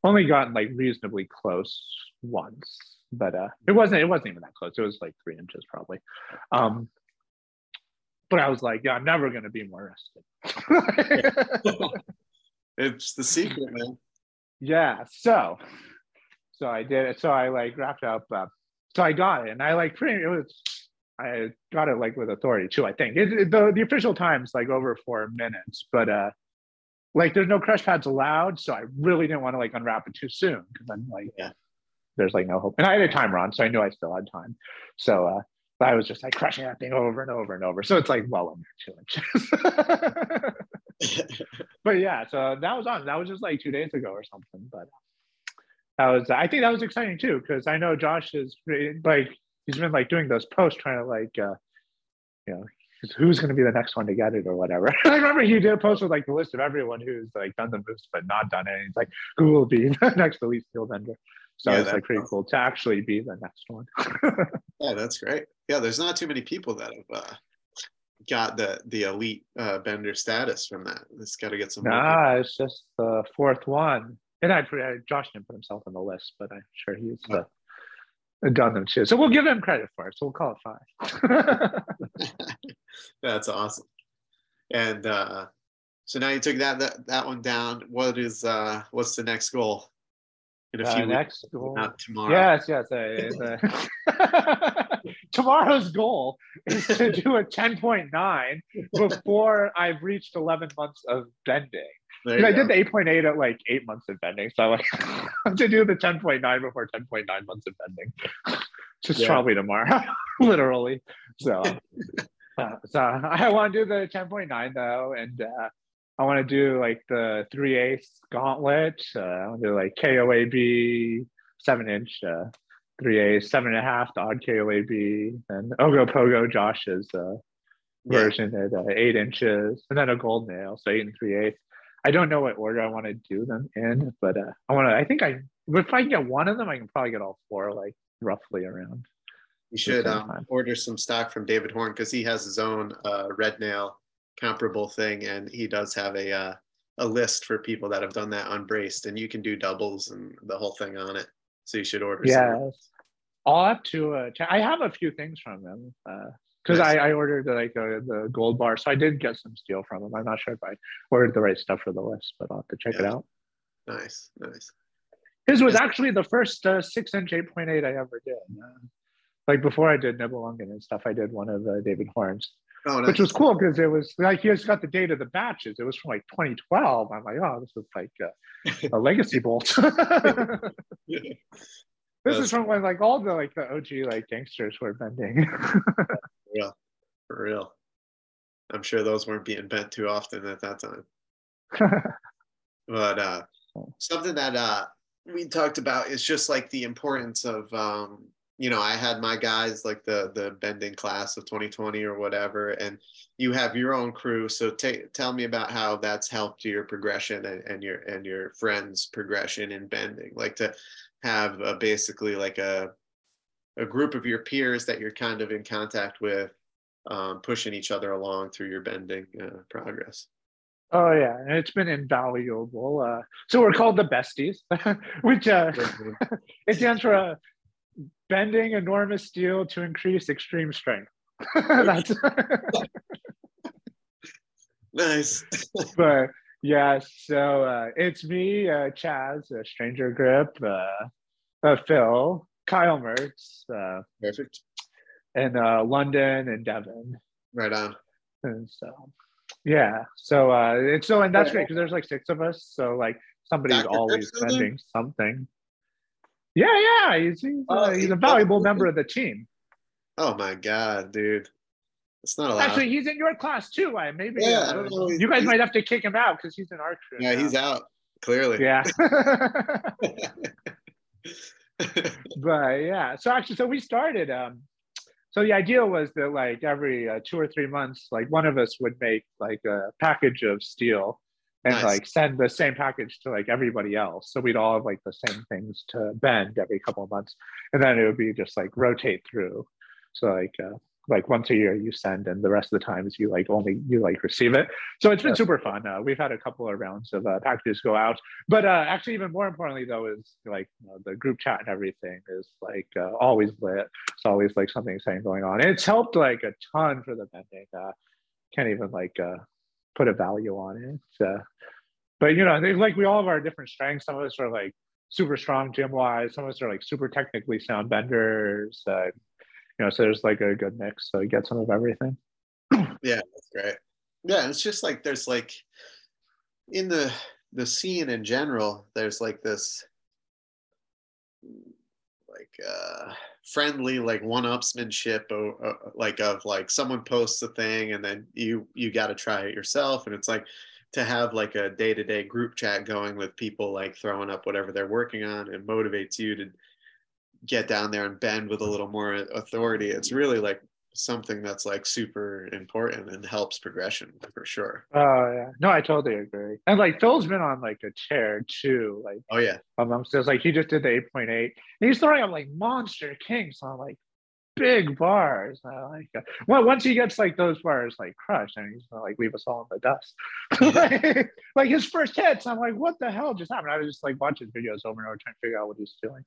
only gotten like reasonably close once. But uh, it wasn't it wasn't even that close. It was like three inches probably. Um, but I was like, yeah, I'm never gonna be more rested. It's the secret, man. yeah so so i did it so i like wrapped up uh, so i got it and i like pretty it was i got it like with authority too i think it, it- the, the official time's like over four minutes but uh like there's no crush pads allowed so i really didn't want to like unwrap it too soon because i'm like Yeah. there's like no hope and i had a timer on so i knew i still had time so uh I was just like crushing that thing over and over and over. So it's like well under two inches. but yeah, so that was on. That was just like two days ago or something. But that was, I think that was exciting too, because I know Josh is like, he's been like doing those posts trying to like, uh, you know, who's going to be the next one to get it or whatever. I remember he did a post with like the list of everyone who's like done the moves but not done it. And he's like, who will be the next Elite Steel Bender? So Yeah, it's like pretty awesome. cool to actually be the next one. Yeah, that's great. Yeah, there's not too many people that have uh, got the the elite uh, bender status from that. It's got to get some. Nah, it's just the fourth one. And I, I Josh didn't put himself on the list, but I'm sure he's uh, done them too. So we'll give him credit for it. So we'll call it five. That's awesome. And uh, so now you took that, that that one down. What is uh, what's the next goal? In a Uh, few weeks, next goal. not tomorrow. Yes, yes. uh, tomorrow's goal is to do a 10.9 before I've reached 11 months of bending. I did the 8.8 at like eight months of bending. So like I have to do the 10.9 before 10.9 months of bending. Just Yeah. probably tomorrow, literally. So uh, so I want to do the 10.9 though, and uh, I want to do like the 3 eighths gauntlet. Uh, I want to do like KOAB, seven inch, uh, 3 eighths, seven and a half, the odd KOAB, and Ogo Pogo Josh's uh, Yeah. version at uh, eight inches, and then a gold nail, so eight and three eighths. I don't know what order I want to do them in, but uh, I want to. I think I, if I can get one of them, I can probably get all four, like roughly around. You should um, order some stock from David Horne because he has his own uh, red nail comparable thing, and he does have a uh, a list for people that have done that unbraced, and you can do doubles and the whole thing on it. So you should order. some. Yes, I'll have to. Uh, check. I have a few things from them because Nice. I, I ordered like uh, the gold bar, so I did get some steel from them. I'm not sure if I ordered the right stuff for the list, but I'll have to check it out. Nice, nice. His was actually the first uh, six inch 8.8 I ever did. Uh, like before I did Nibelungen and stuff, I did one of uh, David Horne's, Oh, nice. which was cool because it was like he just got the date of the batches. It was from like 2012. I'm like, oh, this is like uh, a legacy bolt. this That's- is from when like all the like the OG like gangsters were bending. real, for real. I'm sure those weren't being bent too often at that time. But uh, something that uh, we talked about is just like the importance of, um, you know, I had my guys like the the bending class of 2020 or whatever, and you have your own crew. So take tell me about how that's helped your progression and, and your and your friends' progression in bending. Like to have a, basically like a a group of your peers that you're kind of in contact with, um, pushing each other along through your bending uh, progress. Oh yeah, and it's been invaluable. Uh, so we're called the besties, which uh, it stands for uh, bending enormous steel to increase extreme strength. That's nice. but yeah, so uh, it's me, uh, Chaz, uh, Stranger Grip, uh, uh, Phil, Kyle Mertz, uh, Perfect. and uh, London and Devon. Right on. And so, yeah, so uh, it's so, and that's great because there's like six of us. So, like, somebody's always sending something. Yeah, yeah, he's, he's, Oh, uh, he's a valuable member of the team. Oh my god, dude. It's not allowed. Actually, he's in your class too. I maybe Yeah, I uh, don't know. you guys might have to kick him out because he's in our crew. yeah, now. he's out. Clearly. Yeah. but yeah so actually so we started um so the idea was that like every uh, two or three months like one of us would make like a package of steel and Nice. like send the same package to like everybody else. So we'd all have like the same things to bend every couple of months. And then it would be just like rotate through. So like uh, like once a year you send and the rest of the times you like only you like receive it. So it's been super fun. Uh, we've had a couple of rounds of uh, packages go out. But uh, actually even more importantly though is like you know, the group chat and everything is like uh, always lit. It's always like something exciting going on. And it's helped like a ton for the bending uh, can't even like uh, put a value on it. Uh, but you know like we all have our different strengths. Some of us are like super strong gym wise some of us are like super technically sound benders. Uh, you know so there's like a good mix. So you get some of everything. Yeah, that's great. Yeah, it's just like there's like in the the scene in general, there's like this like uh friendly like one-upsmanship uh, like of like someone posts a thing and then you you got to try it yourself. And it's like to have like a day-to-day group chat going with people like throwing up whatever they're working on and motivates you to get down there and bend with a little more authority. It's really like something that's like super important and helps progression for sure. oh yeah. No i totally agree. And like phil's been on like a chair too like Oh yeah. so it's like he just did the 8.8 and he's throwing up like monster kinks on like big bars I like it. well once he gets like those bars like crushed and he's gonna like leave us all in the dust like, like his first hits i'm like what the hell just happened i was just like watching videos over and over trying to figure out what he's doing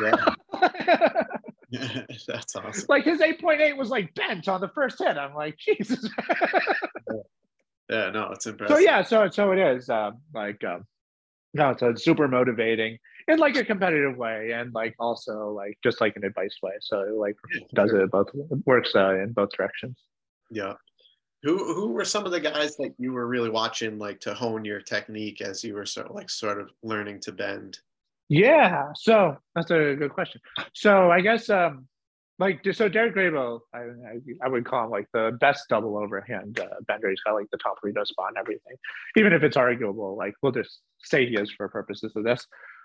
Yeah. that's awesome. like his 8.8 was like bent on the first hit. I'm like, Jesus. Yeah, no, it's impressive. so yeah, so so it is um, like um, no, so it's super motivating in like a competitive way, and like also like just like an advice way. So it, like does it both works uh, in both directions. Yeah. Who who were some of the guys that you were really watching like to hone your technique as you were sort of like sort of learning to bend? Yeah, so that's a good question. So I guess um like so Derek Grabo, I, I I would call him like the best double overhand uh, bender. He's got like the top Rito spot and everything. Even if it's arguable, like we'll just say he is for purposes of this.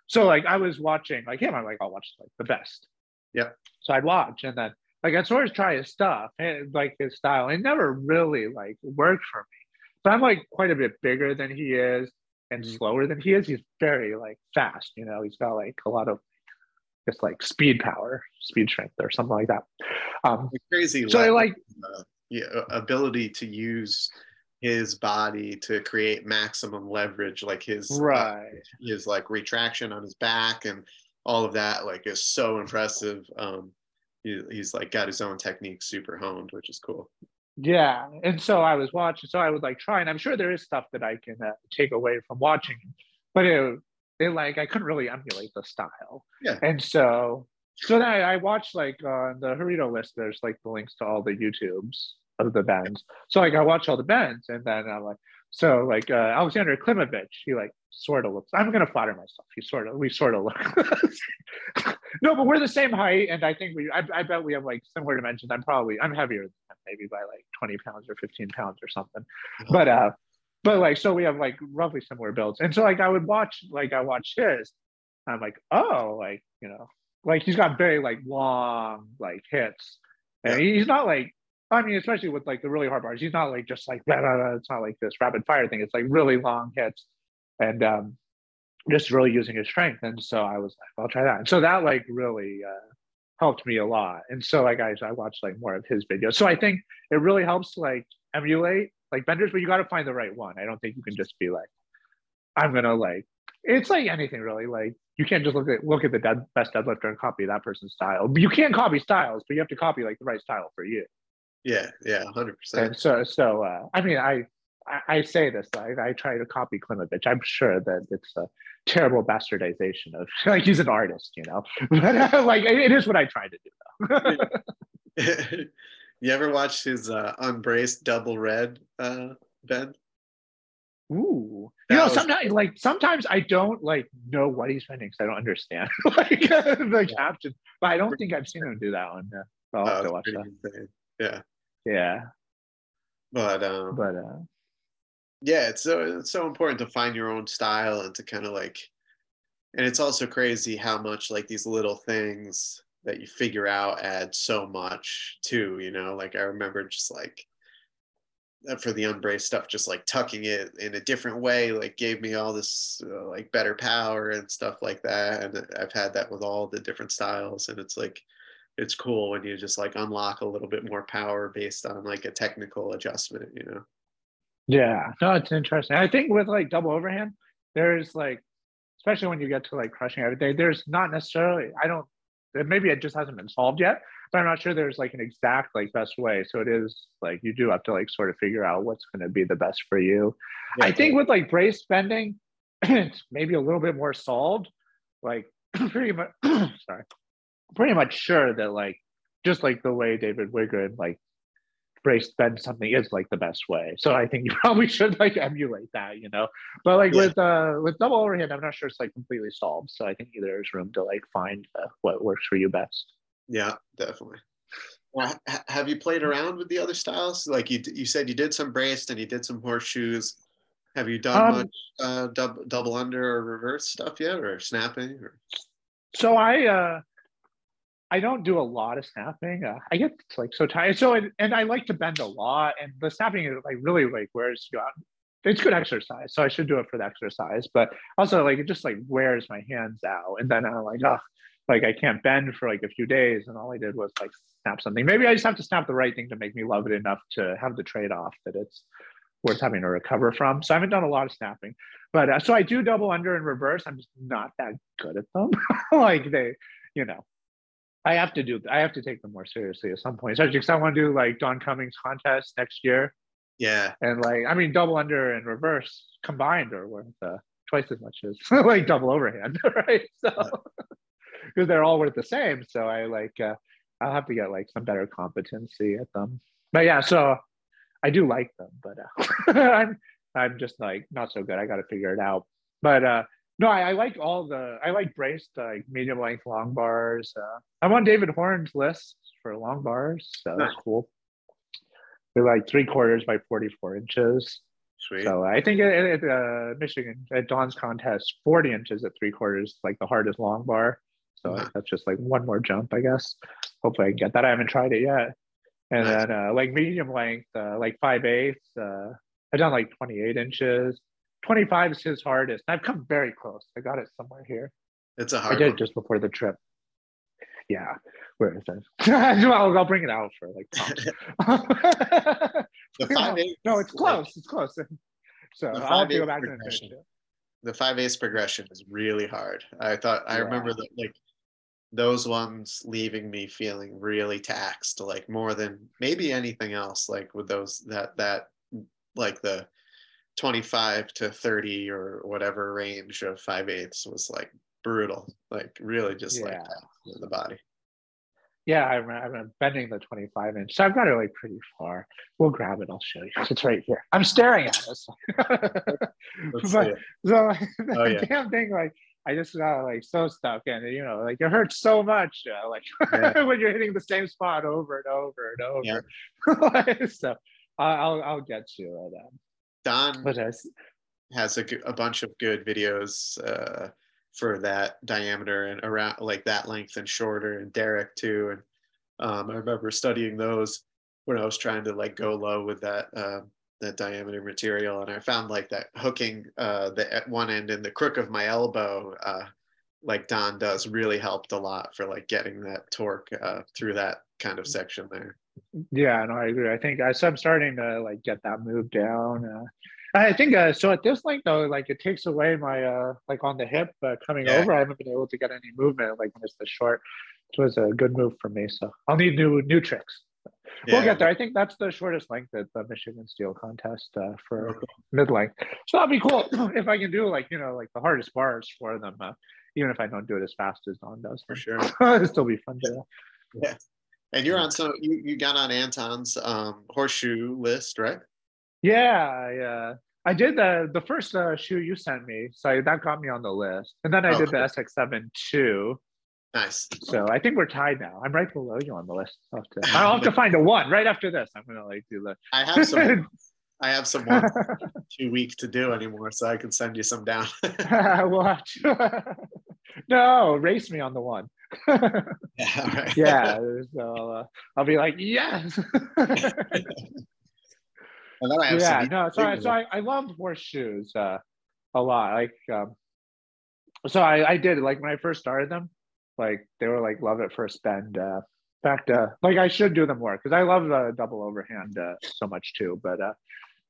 So like I was watching like him, I'm like I'll watch like the best. Yeah. So I'd watch and then like I'd sort of try his stuff and like his style. It never really like worked for me. But I'm like quite a bit bigger than he is and slower than he is. He's very like fast, you know, he's got like a lot of just like speed power, speed strength or something like that. Um, crazy so I like, uh, yeah, ability to use his body to create maximum leverage, like his uh, his like retraction on his back and all of that like is so impressive um he, he's like got his own technique super honed which is cool Yeah. And so I was watching, so I would like try, and I'm sure there is stuff that I can uh, take away from watching, but it, it like, I couldn't really emulate the style. Yeah. And so, so then I, I watched like on the Harito list, there's like the links to all the YouTubes of the bands. So like I watch all the bands, and then I'm like, so like uh, Alexander Klimovich, he like sort of looks, I'm going to flatter myself. He sort of, we sort of look. no, but we're the same height. And I think we, I, I bet we have like similar dimensions. I'm probably, I'm heavier than him, maybe by like 20 pounds or 15 pounds or something. But, uh, but like, so we have like roughly similar builds. And so like I would watch, like I watch his, I'm like, oh, like, you know, like he's got very like long like hits, and he's not like I mean, especially with like the really hard bars, he's not like just like blah, blah, blah. it's not like this rapid fire thing. It's like really long hits, and um, just really using his strength. And so I was like, I'll try that. And so that like really uh, helped me a lot. And so like I, I watched like more of his videos. So I think it really helps like emulate like benders, but you got to find the right one. I don't think you can just be like, I'm gonna like. It's like anything really. Like you can't just look at look at the dead, best deadlifter and copy that person's style. You can't copy styles, but you have to copy like the right style for you. Yeah, yeah, hundred percent. And so, so uh, I mean, I, I, I say this, I, I try to copy Klimovich. I'm sure that it's a terrible bastardization of like he's an artist, you know. But uh, like it, is what I try to do. you ever watch his uh, unbraced double red uh, bend? Ooh, that you know, was... sometimes like sometimes I don't like know what he's bending because I don't understand like the yeah. caption. But I don't think I've seen him do that one. I'll have oh, to watch that. Insane. Yeah. Yeah. But um but uh yeah, it's so it's so important to find your own style and to kind of like and it's also crazy how much like these little things that you figure out add so much too, you know, like I remember just like uh, for the unbraced stuff just like tucking it in a different way like gave me all this uh, like better power and stuff like that and i've had that with all the different styles and it's like it's cool when you just like unlock a little bit more power based on like a technical adjustment, you know? Yeah, no, it's interesting. I think with like double overhand, there's like, especially when you get to like crushing everything, there's not necessarily, I don't, maybe it just hasn't been solved yet, but I'm not sure there's like an exact like best way. So it is like you do have to like sort of figure out what's going to be the best for you. Yeah, I think with like brace bending, it's maybe a little bit more solved. Like pretty much, sorry, pretty much sure that like just like the way David Wigren like brace bend something is like the best way. So I think you probably should like emulate that, you know. But like yeah. with uh with double overhand, I'm not sure it's like completely solved. So I think there's room to like find uh, what works for you best. Yeah, definitely. Well, have you played around with the other styles? Like you you said you did some braced and you did some horseshoes. Have you done um, much uh, double double under or reverse stuff yet, or snapping? Or? So I uh I don't do a lot of snapping. Uh, I get like so tired. So and, and I like to bend a lot, and the snapping is like really like wears you out. It's good exercise, so I should do it for the exercise. But also like it just like wears my hands out, and then I'm like, oh, like I can't bend for like a few days, and all I did was like snap something. Maybe I just have to snap the right thing to make me love it enough to have the trade off that it's worth having to recover from. So I haven't done a lot of snapping, but uh, so I do double under and reverse. I'm just not that good at them. like they, you know, I have to do. I have to take them more seriously at some point, especially because I want to do like Don Cummings contest next year. Yeah, and like I mean, double under and reverse combined are worth uh, twice as much as like double overhand, right? So because they're all worth the same. So I like uh, I'll have to get like some better competency at them. But yeah, so I do like them, but uh, I'm I'm just like not so good. I got to figure it out. But uh, no, I, I, like all the I like braced like medium length long bars. Uh, I'm on David Horne's list for long bars, so nice. that's cool. They're like three quarters by 44 inches. Sweet. So I think at, at uh, Michigan at Dawn's contest, 40 inches at three quarters, like the hardest long bar. So that's just like one more jump, I guess. Hopefully I can get that. I haven't tried it yet. And nice. then uh, like medium length, uh, like five eighths. Uh, I've done like 28 inches. 25 is his hardest. I've come very close. I got it somewhere here. It's a hard. I did one. it just before the trip. Yeah, where is it? well, I'll bring it out for like. the five eight. No, it's close. Like, it's close. So I'll have to go back and finish it. The five eighths progression is really hard. I thought I yeah. remember that like those ones leaving me feeling really taxed, like more than maybe anything else. Like with those that that like the 25 to 30 or whatever range of 5 eighths was like brutal like really just yeah. like in the body yeah I'm, I'm bending the 25 inch so i've got it like pretty far we'll grab it i'll show you it's right here i'm staring at it but, so oh, yeah. damn thing like I just got like so stuck and you know like it hurts so much uh, like yeah. when you're hitting the same spot over and over and over yeah. so I'll I'll get you Don has a, a bunch of good videos uh, for that diameter and around like that length and shorter and Derek too. And um, I remember studying those when I was trying to like go low with that uh, that diameter material, and I found like that hooking uh, the at one end in the crook of my elbow, uh, like Don does, really helped a lot for like getting that torque uh, through that kind of section there. Yeah, no, I agree. I think I, so. I'm starting to like get that move down. Uh, I think uh, so. At this length, though, like it takes away my uh, like on the hip uh, coming Yeah. over. I haven't been able to get any movement like when it's the short. It was a good move for me. So I'll need new new tricks. We'll get there. I think that's the shortest length at the Michigan Steel contest uh, for Okay. mid length. So that'd be cool if I can do like you know like the hardest bars for them, uh, even if I don't do it as fast as Don does. for sure. It'll still be fun to. And you're on some. You, you got on Anton's um, horseshoe list, right? Yeah, I, uh, I did the the first uh, shoe you sent me, so that got me on the list, and then I Oh, did the. SX7 too. Nice. So I think we're tied now. I'm right below you on the list. I'll have to, I'll have to find a one right after this. I'm gonna like do I have some. I have some ones too weak to do anymore, so I can send you some down. to. no, race me on the one. yeah. Right. yeah, so I'll, uh, I'll be like yes. And then I have yeah, no, so I, so I, I love horseshoes uh, a lot. Like, um, so I, I did like when I first started them, like they were like love at first bend. Uh, in fact, uh, like I should do them more because I love the double overhand uh, so much too. But uh,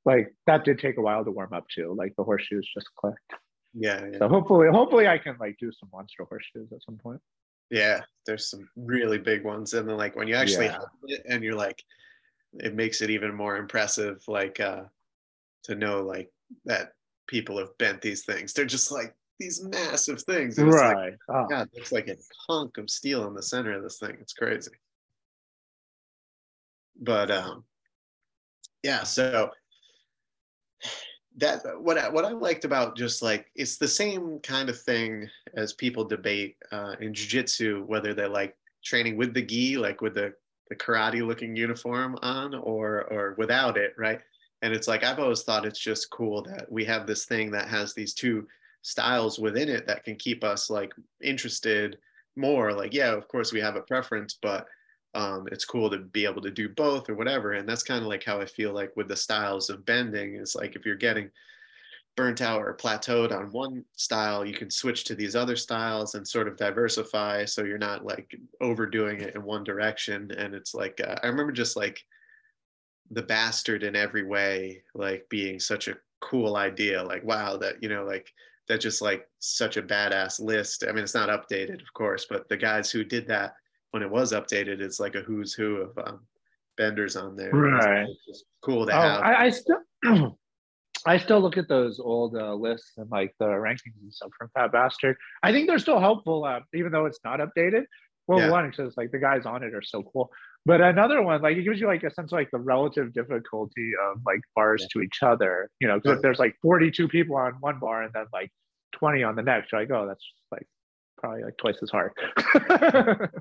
like that did take a while to warm up too. Like the horseshoes just clicked. yeah, yeah. So hopefully, hopefully I can like do some monster horseshoes at some point. Yeah, there's some really big ones, and then like when you actually Yeah. it, and you're like, it makes it even more impressive. Like uh, to know like that people have bent these things. They're just like these massive things. and it's like, Right. Oh, God, it's like a hunk of steel in the center of this thing. It's crazy. But um, yeah. So that what I, what I liked about just like it's the same kind of thing as people debate uh, in jujitsu whether they like training with the gi, like with the the karate looking uniform on, or or without it, right? And it's like I've always thought it's just cool that we have this thing that has these two styles within it that can keep us like interested more like yeah of course we have a preference but um, it's cool to be able to do both or whatever and that's kind of like how i feel like with the styles of bending is like if you're getting burnt out or plateaued on one style you can switch to these other styles and sort of diversify so you're not like overdoing it in one direction and it's like uh, i remember just like the bastard in every way like being such a cool idea like wow that you know like that just like such a badass list. I mean, it's not updated, of course, but the guys who did that when it was updated, it's like a who's who of um, benders on there. Right. It's cool to Oh, have. I, I still I still look at those old uh, lists and like the rankings and stuff from Fat Bastard. I think they're still helpful, uh, even though it's not updated. Well, Yeah. one because like the guys on it are so cool, but another one like it gives you like a sense of like the relative difficulty of like bars Yeah. to each other. You know, because Oh. if there's like 42 people on one bar and then like 20 on the next, you're like, oh, that's like probably like twice as hard.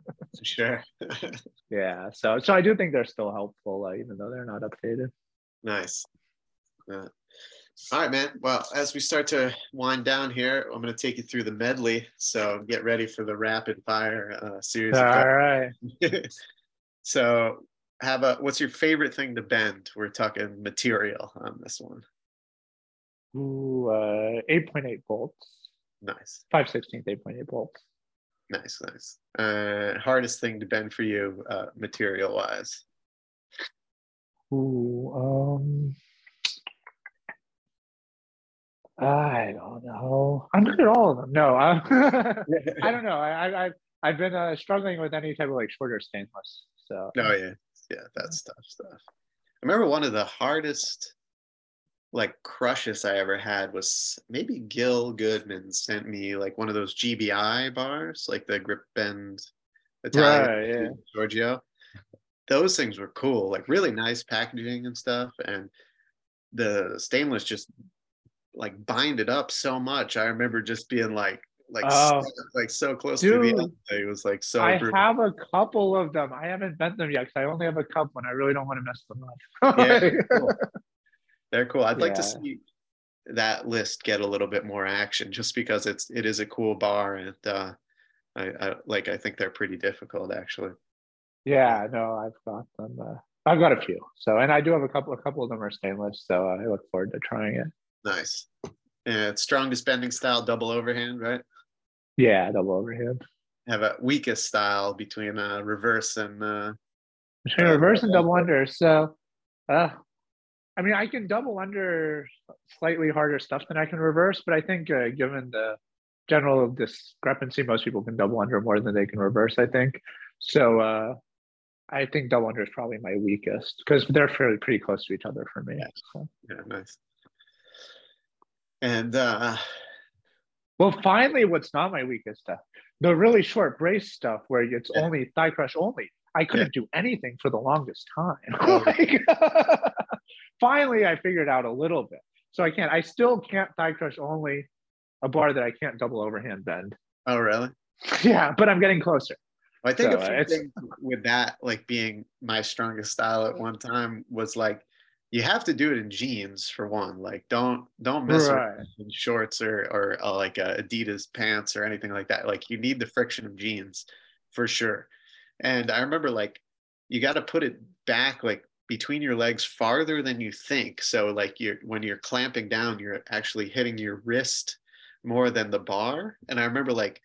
sure. yeah, so so I do think they're still helpful, uh, even though they're not updated. nice. Uh, all right, man. Well, as we start to wind down here, I'm going to take you through the medley. So get ready for the rapid fire uh, series. of All right. so, have a what's your favorite thing to bend? We're talking material on this one. Ooh, uh, 8.8 volts, Nice, 5 16th, 8.8 volts. Nice, nice. Uh, hardest thing to bend for you, uh, material wise. Ooh, um, I don't know. I'm good at all of them. No, I, I don't know. I, I, I've, I've been uh, struggling with any type of like shorter stainless. So, Oh yeah, yeah, that's tough stuff. I remember one of the hardest like crushes I ever had was maybe Gil Goodman sent me like one of those GBI bars, like the grip bend Italian Right, yeah. Giorgio. Those things were cool, like really nice packaging and stuff. And the stainless just like bind it up so much. I remember just being like like Oh. so, like so close to the Dude. end. It was like so I brutal. have a couple of them. I haven't bent them yet because I only have a cup when I really don't want to mess them up. Yeah, cool. They're cool. I'd like to see that list get a little bit more action just because it's it is a cool bar and uh, I, I like I think they're pretty difficult actually. Yeah, no, I've got them. Uh, I've got a few. So, and I do have a couple. A couple of them are stainless. So I look forward to trying it. Nice. And strongest bending style, double overhand, right? Yeah, double overhand. Have a weakest style between uh, reverse and uh, Between reverse and double under. So, uh, I mean, I can double under slightly harder stuff than I can reverse, but I think uh, given the general discrepancy, most people can double under more than they can reverse. I think so. Uh, I think double under is probably my weakest because they're fairly pretty close to each other for me. So. yeah, nice. And uh, Well, finally, what's not my weakest stuff, the really short brace stuff where it's Yeah. only thigh crush only. I couldn't do anything for the longest time. Oh. Like, finally, I figured out a little bit. So I can't. I still can't thigh crush only a bar that I can't double overhand bend. oh really? Yeah, but I'm getting closer. I think So, a few with that, like being my strongest style at one time, was like you have to do it in jeans for one. Like don't don't mess Right. in shorts or or uh, like uh, Adidas pants or anything like that. Like you need the friction of jeans for sure. And I remember like you got to put it back like between your legs farther than you think. So like you're when you're clamping down, you're actually hitting your wrist more than the bar. And I remember like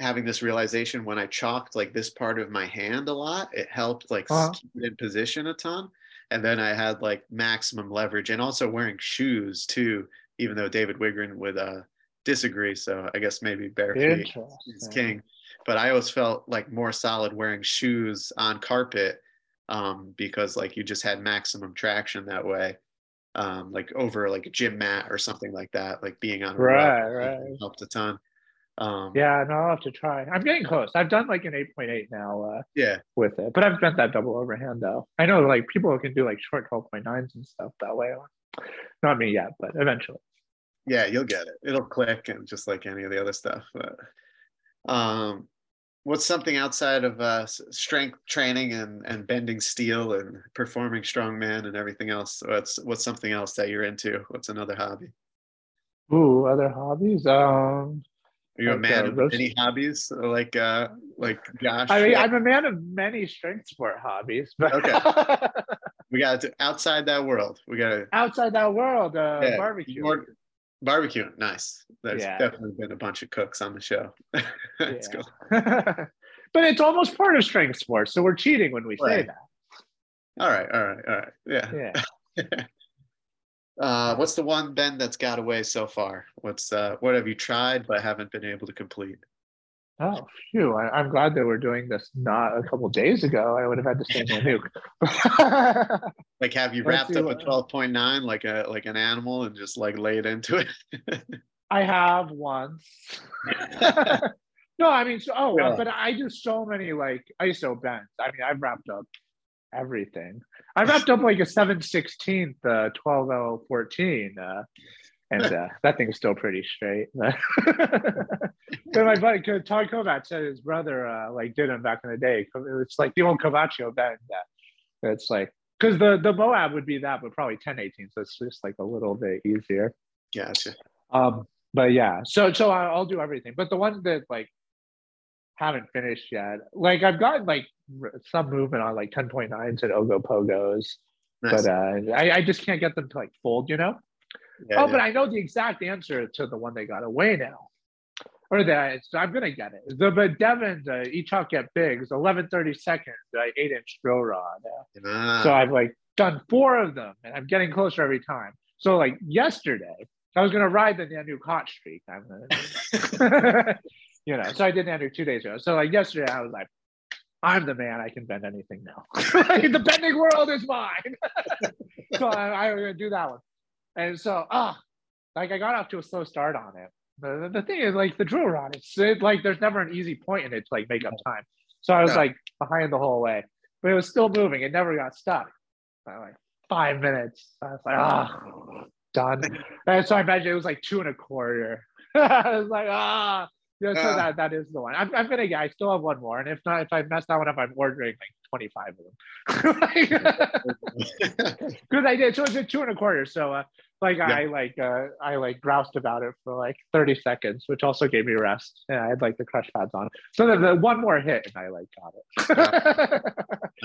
having this realization when I chalked like this part of my hand a lot, it helped like Uh-huh. keep it in position a ton. And then I had like maximum leverage and also wearing shoes too, even though David Wigren would uh, disagree. So I guess maybe bare feet is king. But I always felt like more solid wearing shoes on carpet um, because like you just had maximum traction that way. Um, like over like a gym mat or something like that, like being on a Right, right. helped a ton. Um, Yeah, no, I'll have to try. I'm getting close. I've done like an 8.8 now uh, yeah, with it, but I've bent that double overhand though. I know like people can do like short 12.9s and stuff that way. Not me yet, but eventually. yeah, you'll get it. It'll click, and just like any of the other stuff. But, um, what's something outside of uh, strength training and and bending steel and performing strongman and everything else? What's what's something else that you're into? What's another hobby? Ooh, other hobbies. Um, Are you a man uh, of roast- many hobbies, like uh, like Josh? I mean, I'm a man of many strength sport hobbies, but okay, we got to outside that world. We got to outside that world, uh, Yeah, barbecue. more- barbecue. Nice. There's Yeah. definitely been a bunch of cooks on the show. That's cool. but it's almost part of strength sports, so we're cheating when we say that. All right, all right, all right. Yeah. Yeah. Uh, what's the one bend that's got away so far? What's uh, what have you tried but haven't been able to complete? Oh, phew. I, I'm glad that we're doing this not a couple days ago. I would have had to say Nanook. Like, have you wrapped up a twelve point nine like a like an animal and just like laid into it? I have once. no, I mean, so, oh, Yeah. but I do so many like ISO bends. I mean, I've wrapped up everything. I wrapped up like a 716th, uh, 12014. Uh, and uh, that thing's still pretty straight. But my buddy Todd Kovac said his brother uh, like did him back in the day. It's like the old Cavaccio bend. That it's like because the the Moab would be that, but probably 1018. So it's just like a little bit easier. gotcha. Um, but yeah, so so I'll do everything. But the ones that like haven't finished yet, like I've gotten like some movement on like 10.9s and Ogo Pogos, Nice. but uh, I, I just can't get them to like fold, you know? Yeah, oh, yeah. but I know the exact answer to the one they got away now. Or that so I'm gonna get it. The but Devon's uh, each hawk get big is 11 30 seconds, like eight inch drill rod. Uh, Ah, so I've like done four of them and I'm getting closer every time. So like yesterday, I was gonna ride the Nanook hot streak. I'm gonna, you know, so I did Nanook two days ago. So like yesterday, I was like, I'm the man. I can bend anything now. Like, the bending world is mine. so I, I was gonna do that one. And so ah, like I got off to a slow start on it. The, the thing is like the drill rod, it's it, like there's never an easy point in it to like make up time. So I was Yeah. like behind the whole way, but it was still moving. It never got stuck. So like five minutes. I was like, ah, done. And so I imagine it was like two and a quarter. I was like, ah, yeah. So Ah. that that is the one. I'm, I'm gonna get. I still have one more, and if not, if I mess that one up, I'm ordering like 25 of them. Because I did. So it's a two and a quarter. So uh, like Yeah. I like uh I like groused about it for like 30 seconds, which also gave me rest. And I had like the crush pads on. So then the one more hit and I like got it.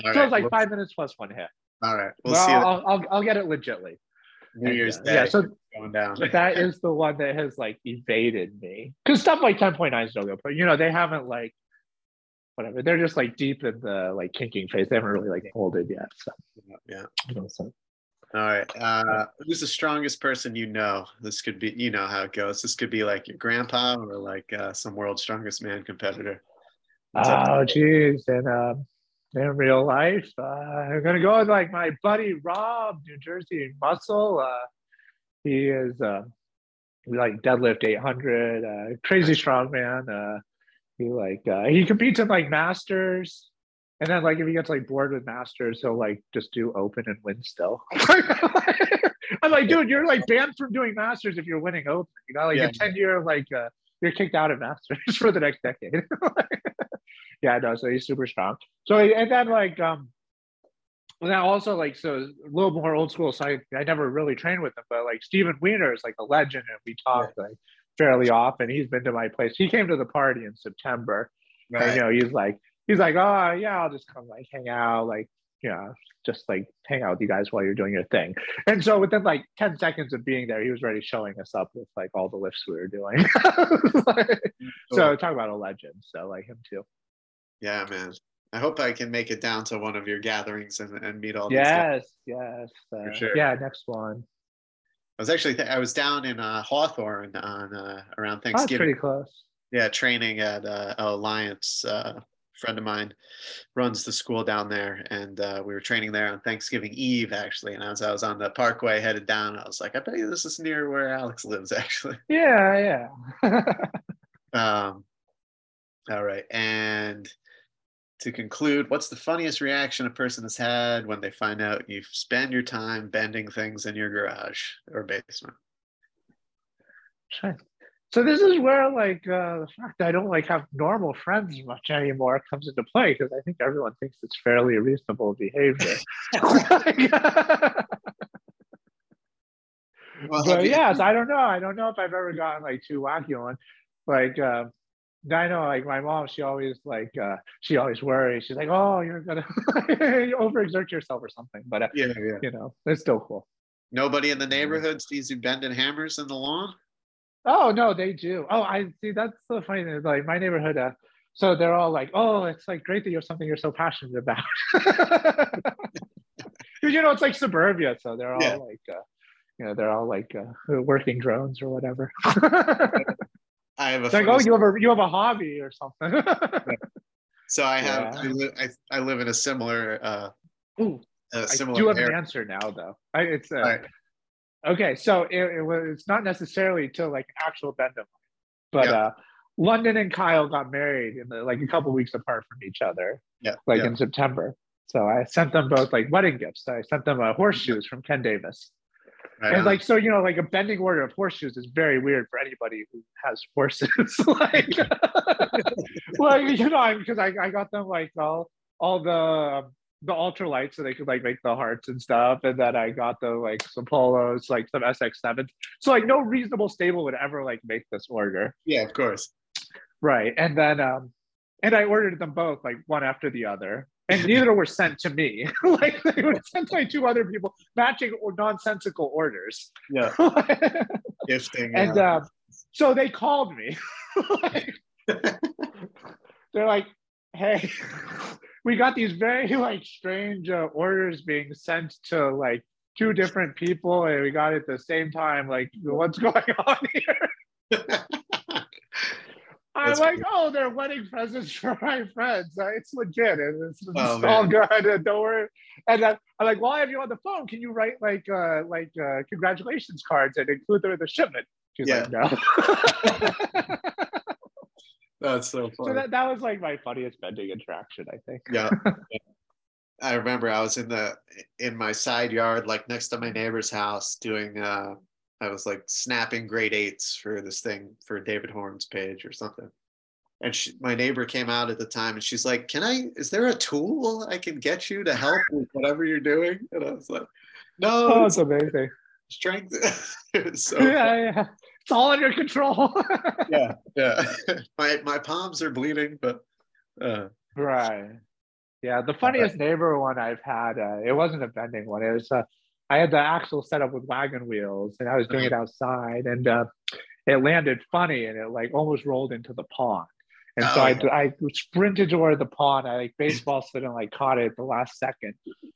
So it was like we'll- five minutes plus one hit. All right. We'll well, see you I'll, I'll I'll get it legitly. New And, Year's uh, Day Yeah, so going down. that is the one that has like evaded me because stuff like 10.9 is no go, but you know they haven't like whatever. They're just like deep in the like kinking phase. They haven't really like folded yet. So yeah. you know, so All right. Uh, who's the strongest person you know? This could be, you know how it goes. This could be like your grandpa or like uh, some world's strongest man competitor. What's? Oh, geez. And um, in real life, uh, I'm going to go with like my buddy Rob, New Jersey Muscle. Uh, he is uh, like deadlift 800, uh, crazy strong man. Uh, he like uh, he competes in like masters. And then like if he gets like bored with masters, he'll like just do open and win still. I'm like, dude, you're like banned from doing masters if you're winning open. You got like Yeah. a 10 year like uh, you're kicked out of masters for the next decade. yeah, no, so he's super strong. So and then like um and then also like so a little more old school. So I, I never really trained with him, but like Steven Wiener is like a legend, and we talk like fairly often. He's been to my place. He came to the party in September. And, you know, he's like he's like, oh yeah, I'll just come like hang out, like you know, just like hang out with you guys while you're doing your thing. And so within like 10 seconds of being there, he was already showing us up with like all the lifts we were doing. so talk about a legend. So like him too. Yeah, man. I hope I can make it down to one of your gatherings and, and meet all these guys. Yes, yes. Uh, sure. Yeah, next one. I was actually I was down in uh, Hawthorne on uh, around Oh, that's Thanksgiving. pretty close. yeah, training at uh, Alliance. Friend of mine runs the school down there, and uh, we were training there on Thanksgiving Eve actually. And as I was on the Parkway headed down, I was like, I bet you this is near where Alex lives actually. Yeah, yeah. Um, all right, and to conclude, what's the funniest reaction a person has had when they find out you spend your time bending things in your garage or basement? Sure. So this is where like uh, the fact that I don't like have normal friends much anymore comes into play because I think everyone thinks it's fairly reasonable behavior. Well, but yes, I don't know. I don't know if I've ever gotten like too wacky on. Like uh, I know like my mom, she always like uh, she always worries. She's like, oh, you're gonna overexert yourself or something. But uh, yeah, yeah. you know, it's still cool. Nobody in the neighborhood sees you bending hammers in the lawn. Oh no, they do. Oh, I see. That's the funny thing. Like my neighborhood, uh, so they're all like, "Oh, it's like great that you're something you're so passionate about." Because you know it's like suburbia, so they're all Yeah. like, uh, you know, they're all like uh, working drones or whatever. I have a like, oh, you have a you have a hobby or something. So I have Yeah. I, li- I, I live in a similar uh Ooh, a I similar do have an answer now, though. I, it's uh. Okay. So it, it was it's not necessarily to like an actual bend of mine, but Yeah. uh, London and Kyle got married in the, like a couple weeks apart from each other, Yeah. like yeah. in September. So I sent them both like wedding gifts. I sent them uh, horseshoes from Ken Davis, Right and like so you know like a bending order of horseshoes is very weird for anybody who has horses. like, like you know, because I, I got them like all all the um, the ultralights so they could like make the hearts and stuff, and then I got the like some polos, like some SX sevens. So like no reasonable stable would ever like make this order, yeah, of course. right? And then um, and I ordered them both like one after the other. And neither were sent to me. like they were sent to two other people, matching or nonsensical orders. Yeah. Gifting. and uh, uh, so they called me Like, they're like hey we got these very like strange uh, orders being sent to like two different people and we got it at the same time like what's going on here? I'm like oh they're wedding presents for my friends. Uh, it's legit and it's, it's Oh, all man. good and don't worry. And i'm like while i have you on the phone. Can you write like uh like uh congratulations cards and include them in the shipment? She's Yeah. like no That's so funny. So that, that was like my funniest bending interaction, I think. yeah. I remember I was in the in my side yard, like next to my neighbor's house, doing uh I was like snapping grade eights for this thing for David Horne's page or something. And she, my neighbor came out at the time and she's like, Can I is there a tool I can get you to help with whatever you're doing? And I was like, No, Oh, it's, it's amazing. strength. so yeah, yeah. It's all under control. yeah, yeah. my my palms are bleeding, but uh, right. Yeah, the funniest neighbor one I've had, uh, it wasn't a bending one. It was uh, I had the axle set up with wagon wheels, and I was doing it outside, and uh, it landed funny, and it like almost rolled into the pond. And so Oh. I, I sprinted toward the pond. I like baseball slid and like caught it at the last second.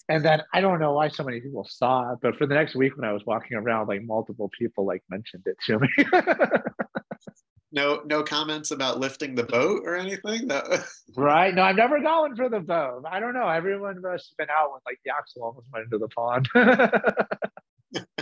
And then I don't know why so many people saw it, but for the next week when I was walking around, like multiple people like mentioned it to me. no no comments about lifting the boat or anything. That right? No, I've never gone for the boat. I don't know. Everyone must have been out when like the axle almost went into the pond.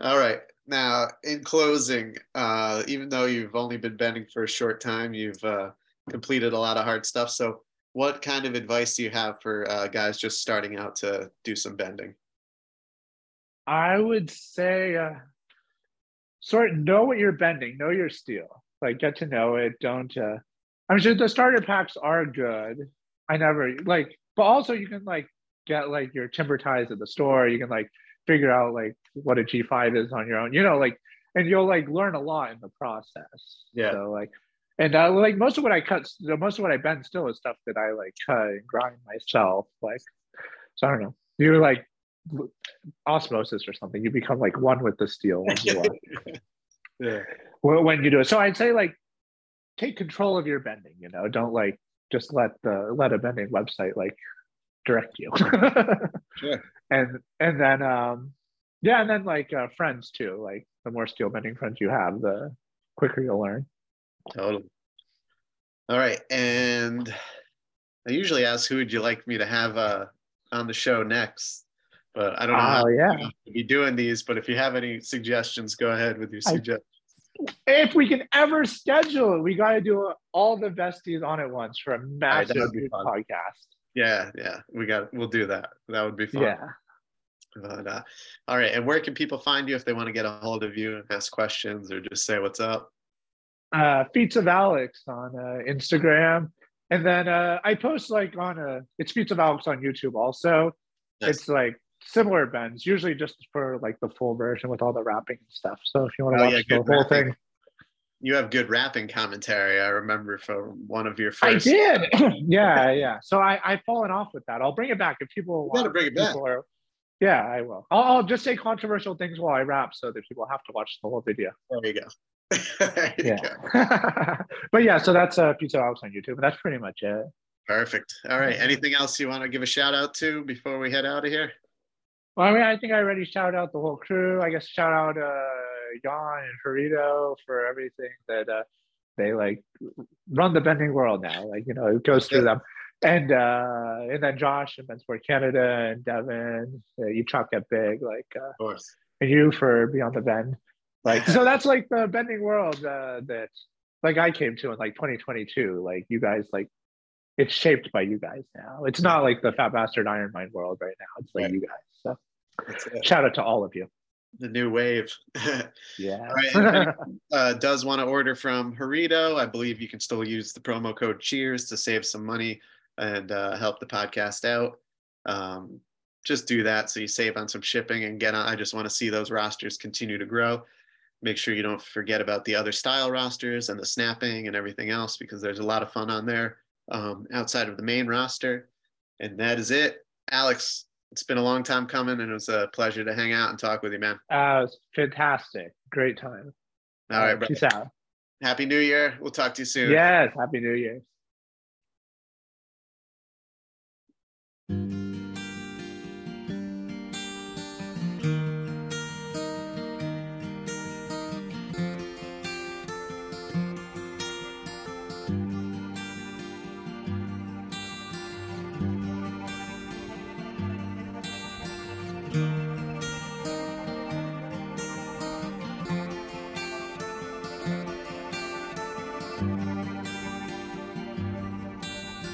All right. Now, in closing, uh, even though you've only been bending for a short time, you've uh, completed a lot of hard stuff. So, what kind of advice do you have for uh, guys just starting out to do some bending? I would say, uh, sort of know what you're bending, know your steel, like get to know it. Don't. Uh, I'm sure the starter packs are good. I never like, but also you can like get like your timber ties at the store. You can like figure out like what a G5 is on your own. You know, like, and you'll like learn a lot in the process. Yeah. So like, and uh, like most of what I cut, most of what I bend still is stuff that I like cut and grind myself. Like, so I don't know. You're like osmosis or something. You become like one with the steel when you, Yeah. when you do it. So I'd say like take control of your bending. You know, don't like just let the let a bending website like direct you. Sure. And and then um yeah, and then like uh, friends too. Like the more steel bending friends you have, the quicker you'll learn. Totally. All right. And I usually ask who would you like me to have uh, on the show next? But I don't know how Oh yeah. to be doing these. But if you have any suggestions, go ahead with your I- suggestions. If we can ever schedule it, we got to do all the besties on at once for a massive podcast. Yeah, yeah, we got. We'll do that. That would be fun. Yeah. But, uh, all right. And where can people find you if they want to get a hold of you and ask questions or just say what's up? uh, Feats of Alex on uh, Instagram. And then uh, I post like on a, it's Feats of Alex on YouTube also. Nice. It's like similar bends, usually just for like the full version with all the rapping and stuff. So if you want to Oh, watch yeah, the whole rapping. thing, You have good rapping commentary. I remember from one of your friends. I did. yeah, yeah. So I, I've fallen off with that. I'll bring it back if people You gotta bring it back. are- yeah, I will. I'll, I'll just say controversial things while I rap so that people have to watch the whole video. There you go. there you Yeah. go. but yeah, so that's uh, Feats of Alex on YouTube, and that's pretty much it. Perfect. All right. Anything else you want to give a shout out to before we head out of here? Well, I mean, I think I already shout out the whole crew. I guess shout out uh, Jan and Harito for everything that uh, they like run the bending world now. Like you know, it goes through them, and uh, and then Josh and Bensport Canada and Devin, uh, you chalk get big, like uh, Of course. and you for Beyond the Bend. Like so, that's like the bending world uh, that like I came to in like 2022. Like you guys like. It's shaped by you guys now. It's not like the Fat Bastard IronMind world right now. It's like Right. you guys. So shout out to all of you. The new wave. Yeah. Right, uh, does want to order from Harito, I believe you can still use the promo code Cheers to save some money and uh, help the podcast out. Um, just do that so you save on some shipping and get on. I just want to see those rosters continue to grow. Make sure you don't forget about the other style rosters and the snapping and everything else because there's a lot of fun on there um, outside of the main roster. And that is it. Alex, it's been a long time coming and it was a pleasure to hang out and talk with you, man. uh, it's fantastic. Great time. All right, Uh. Peace out. Happy New Year. We'll talk to you soon. Yes. Happy New Year.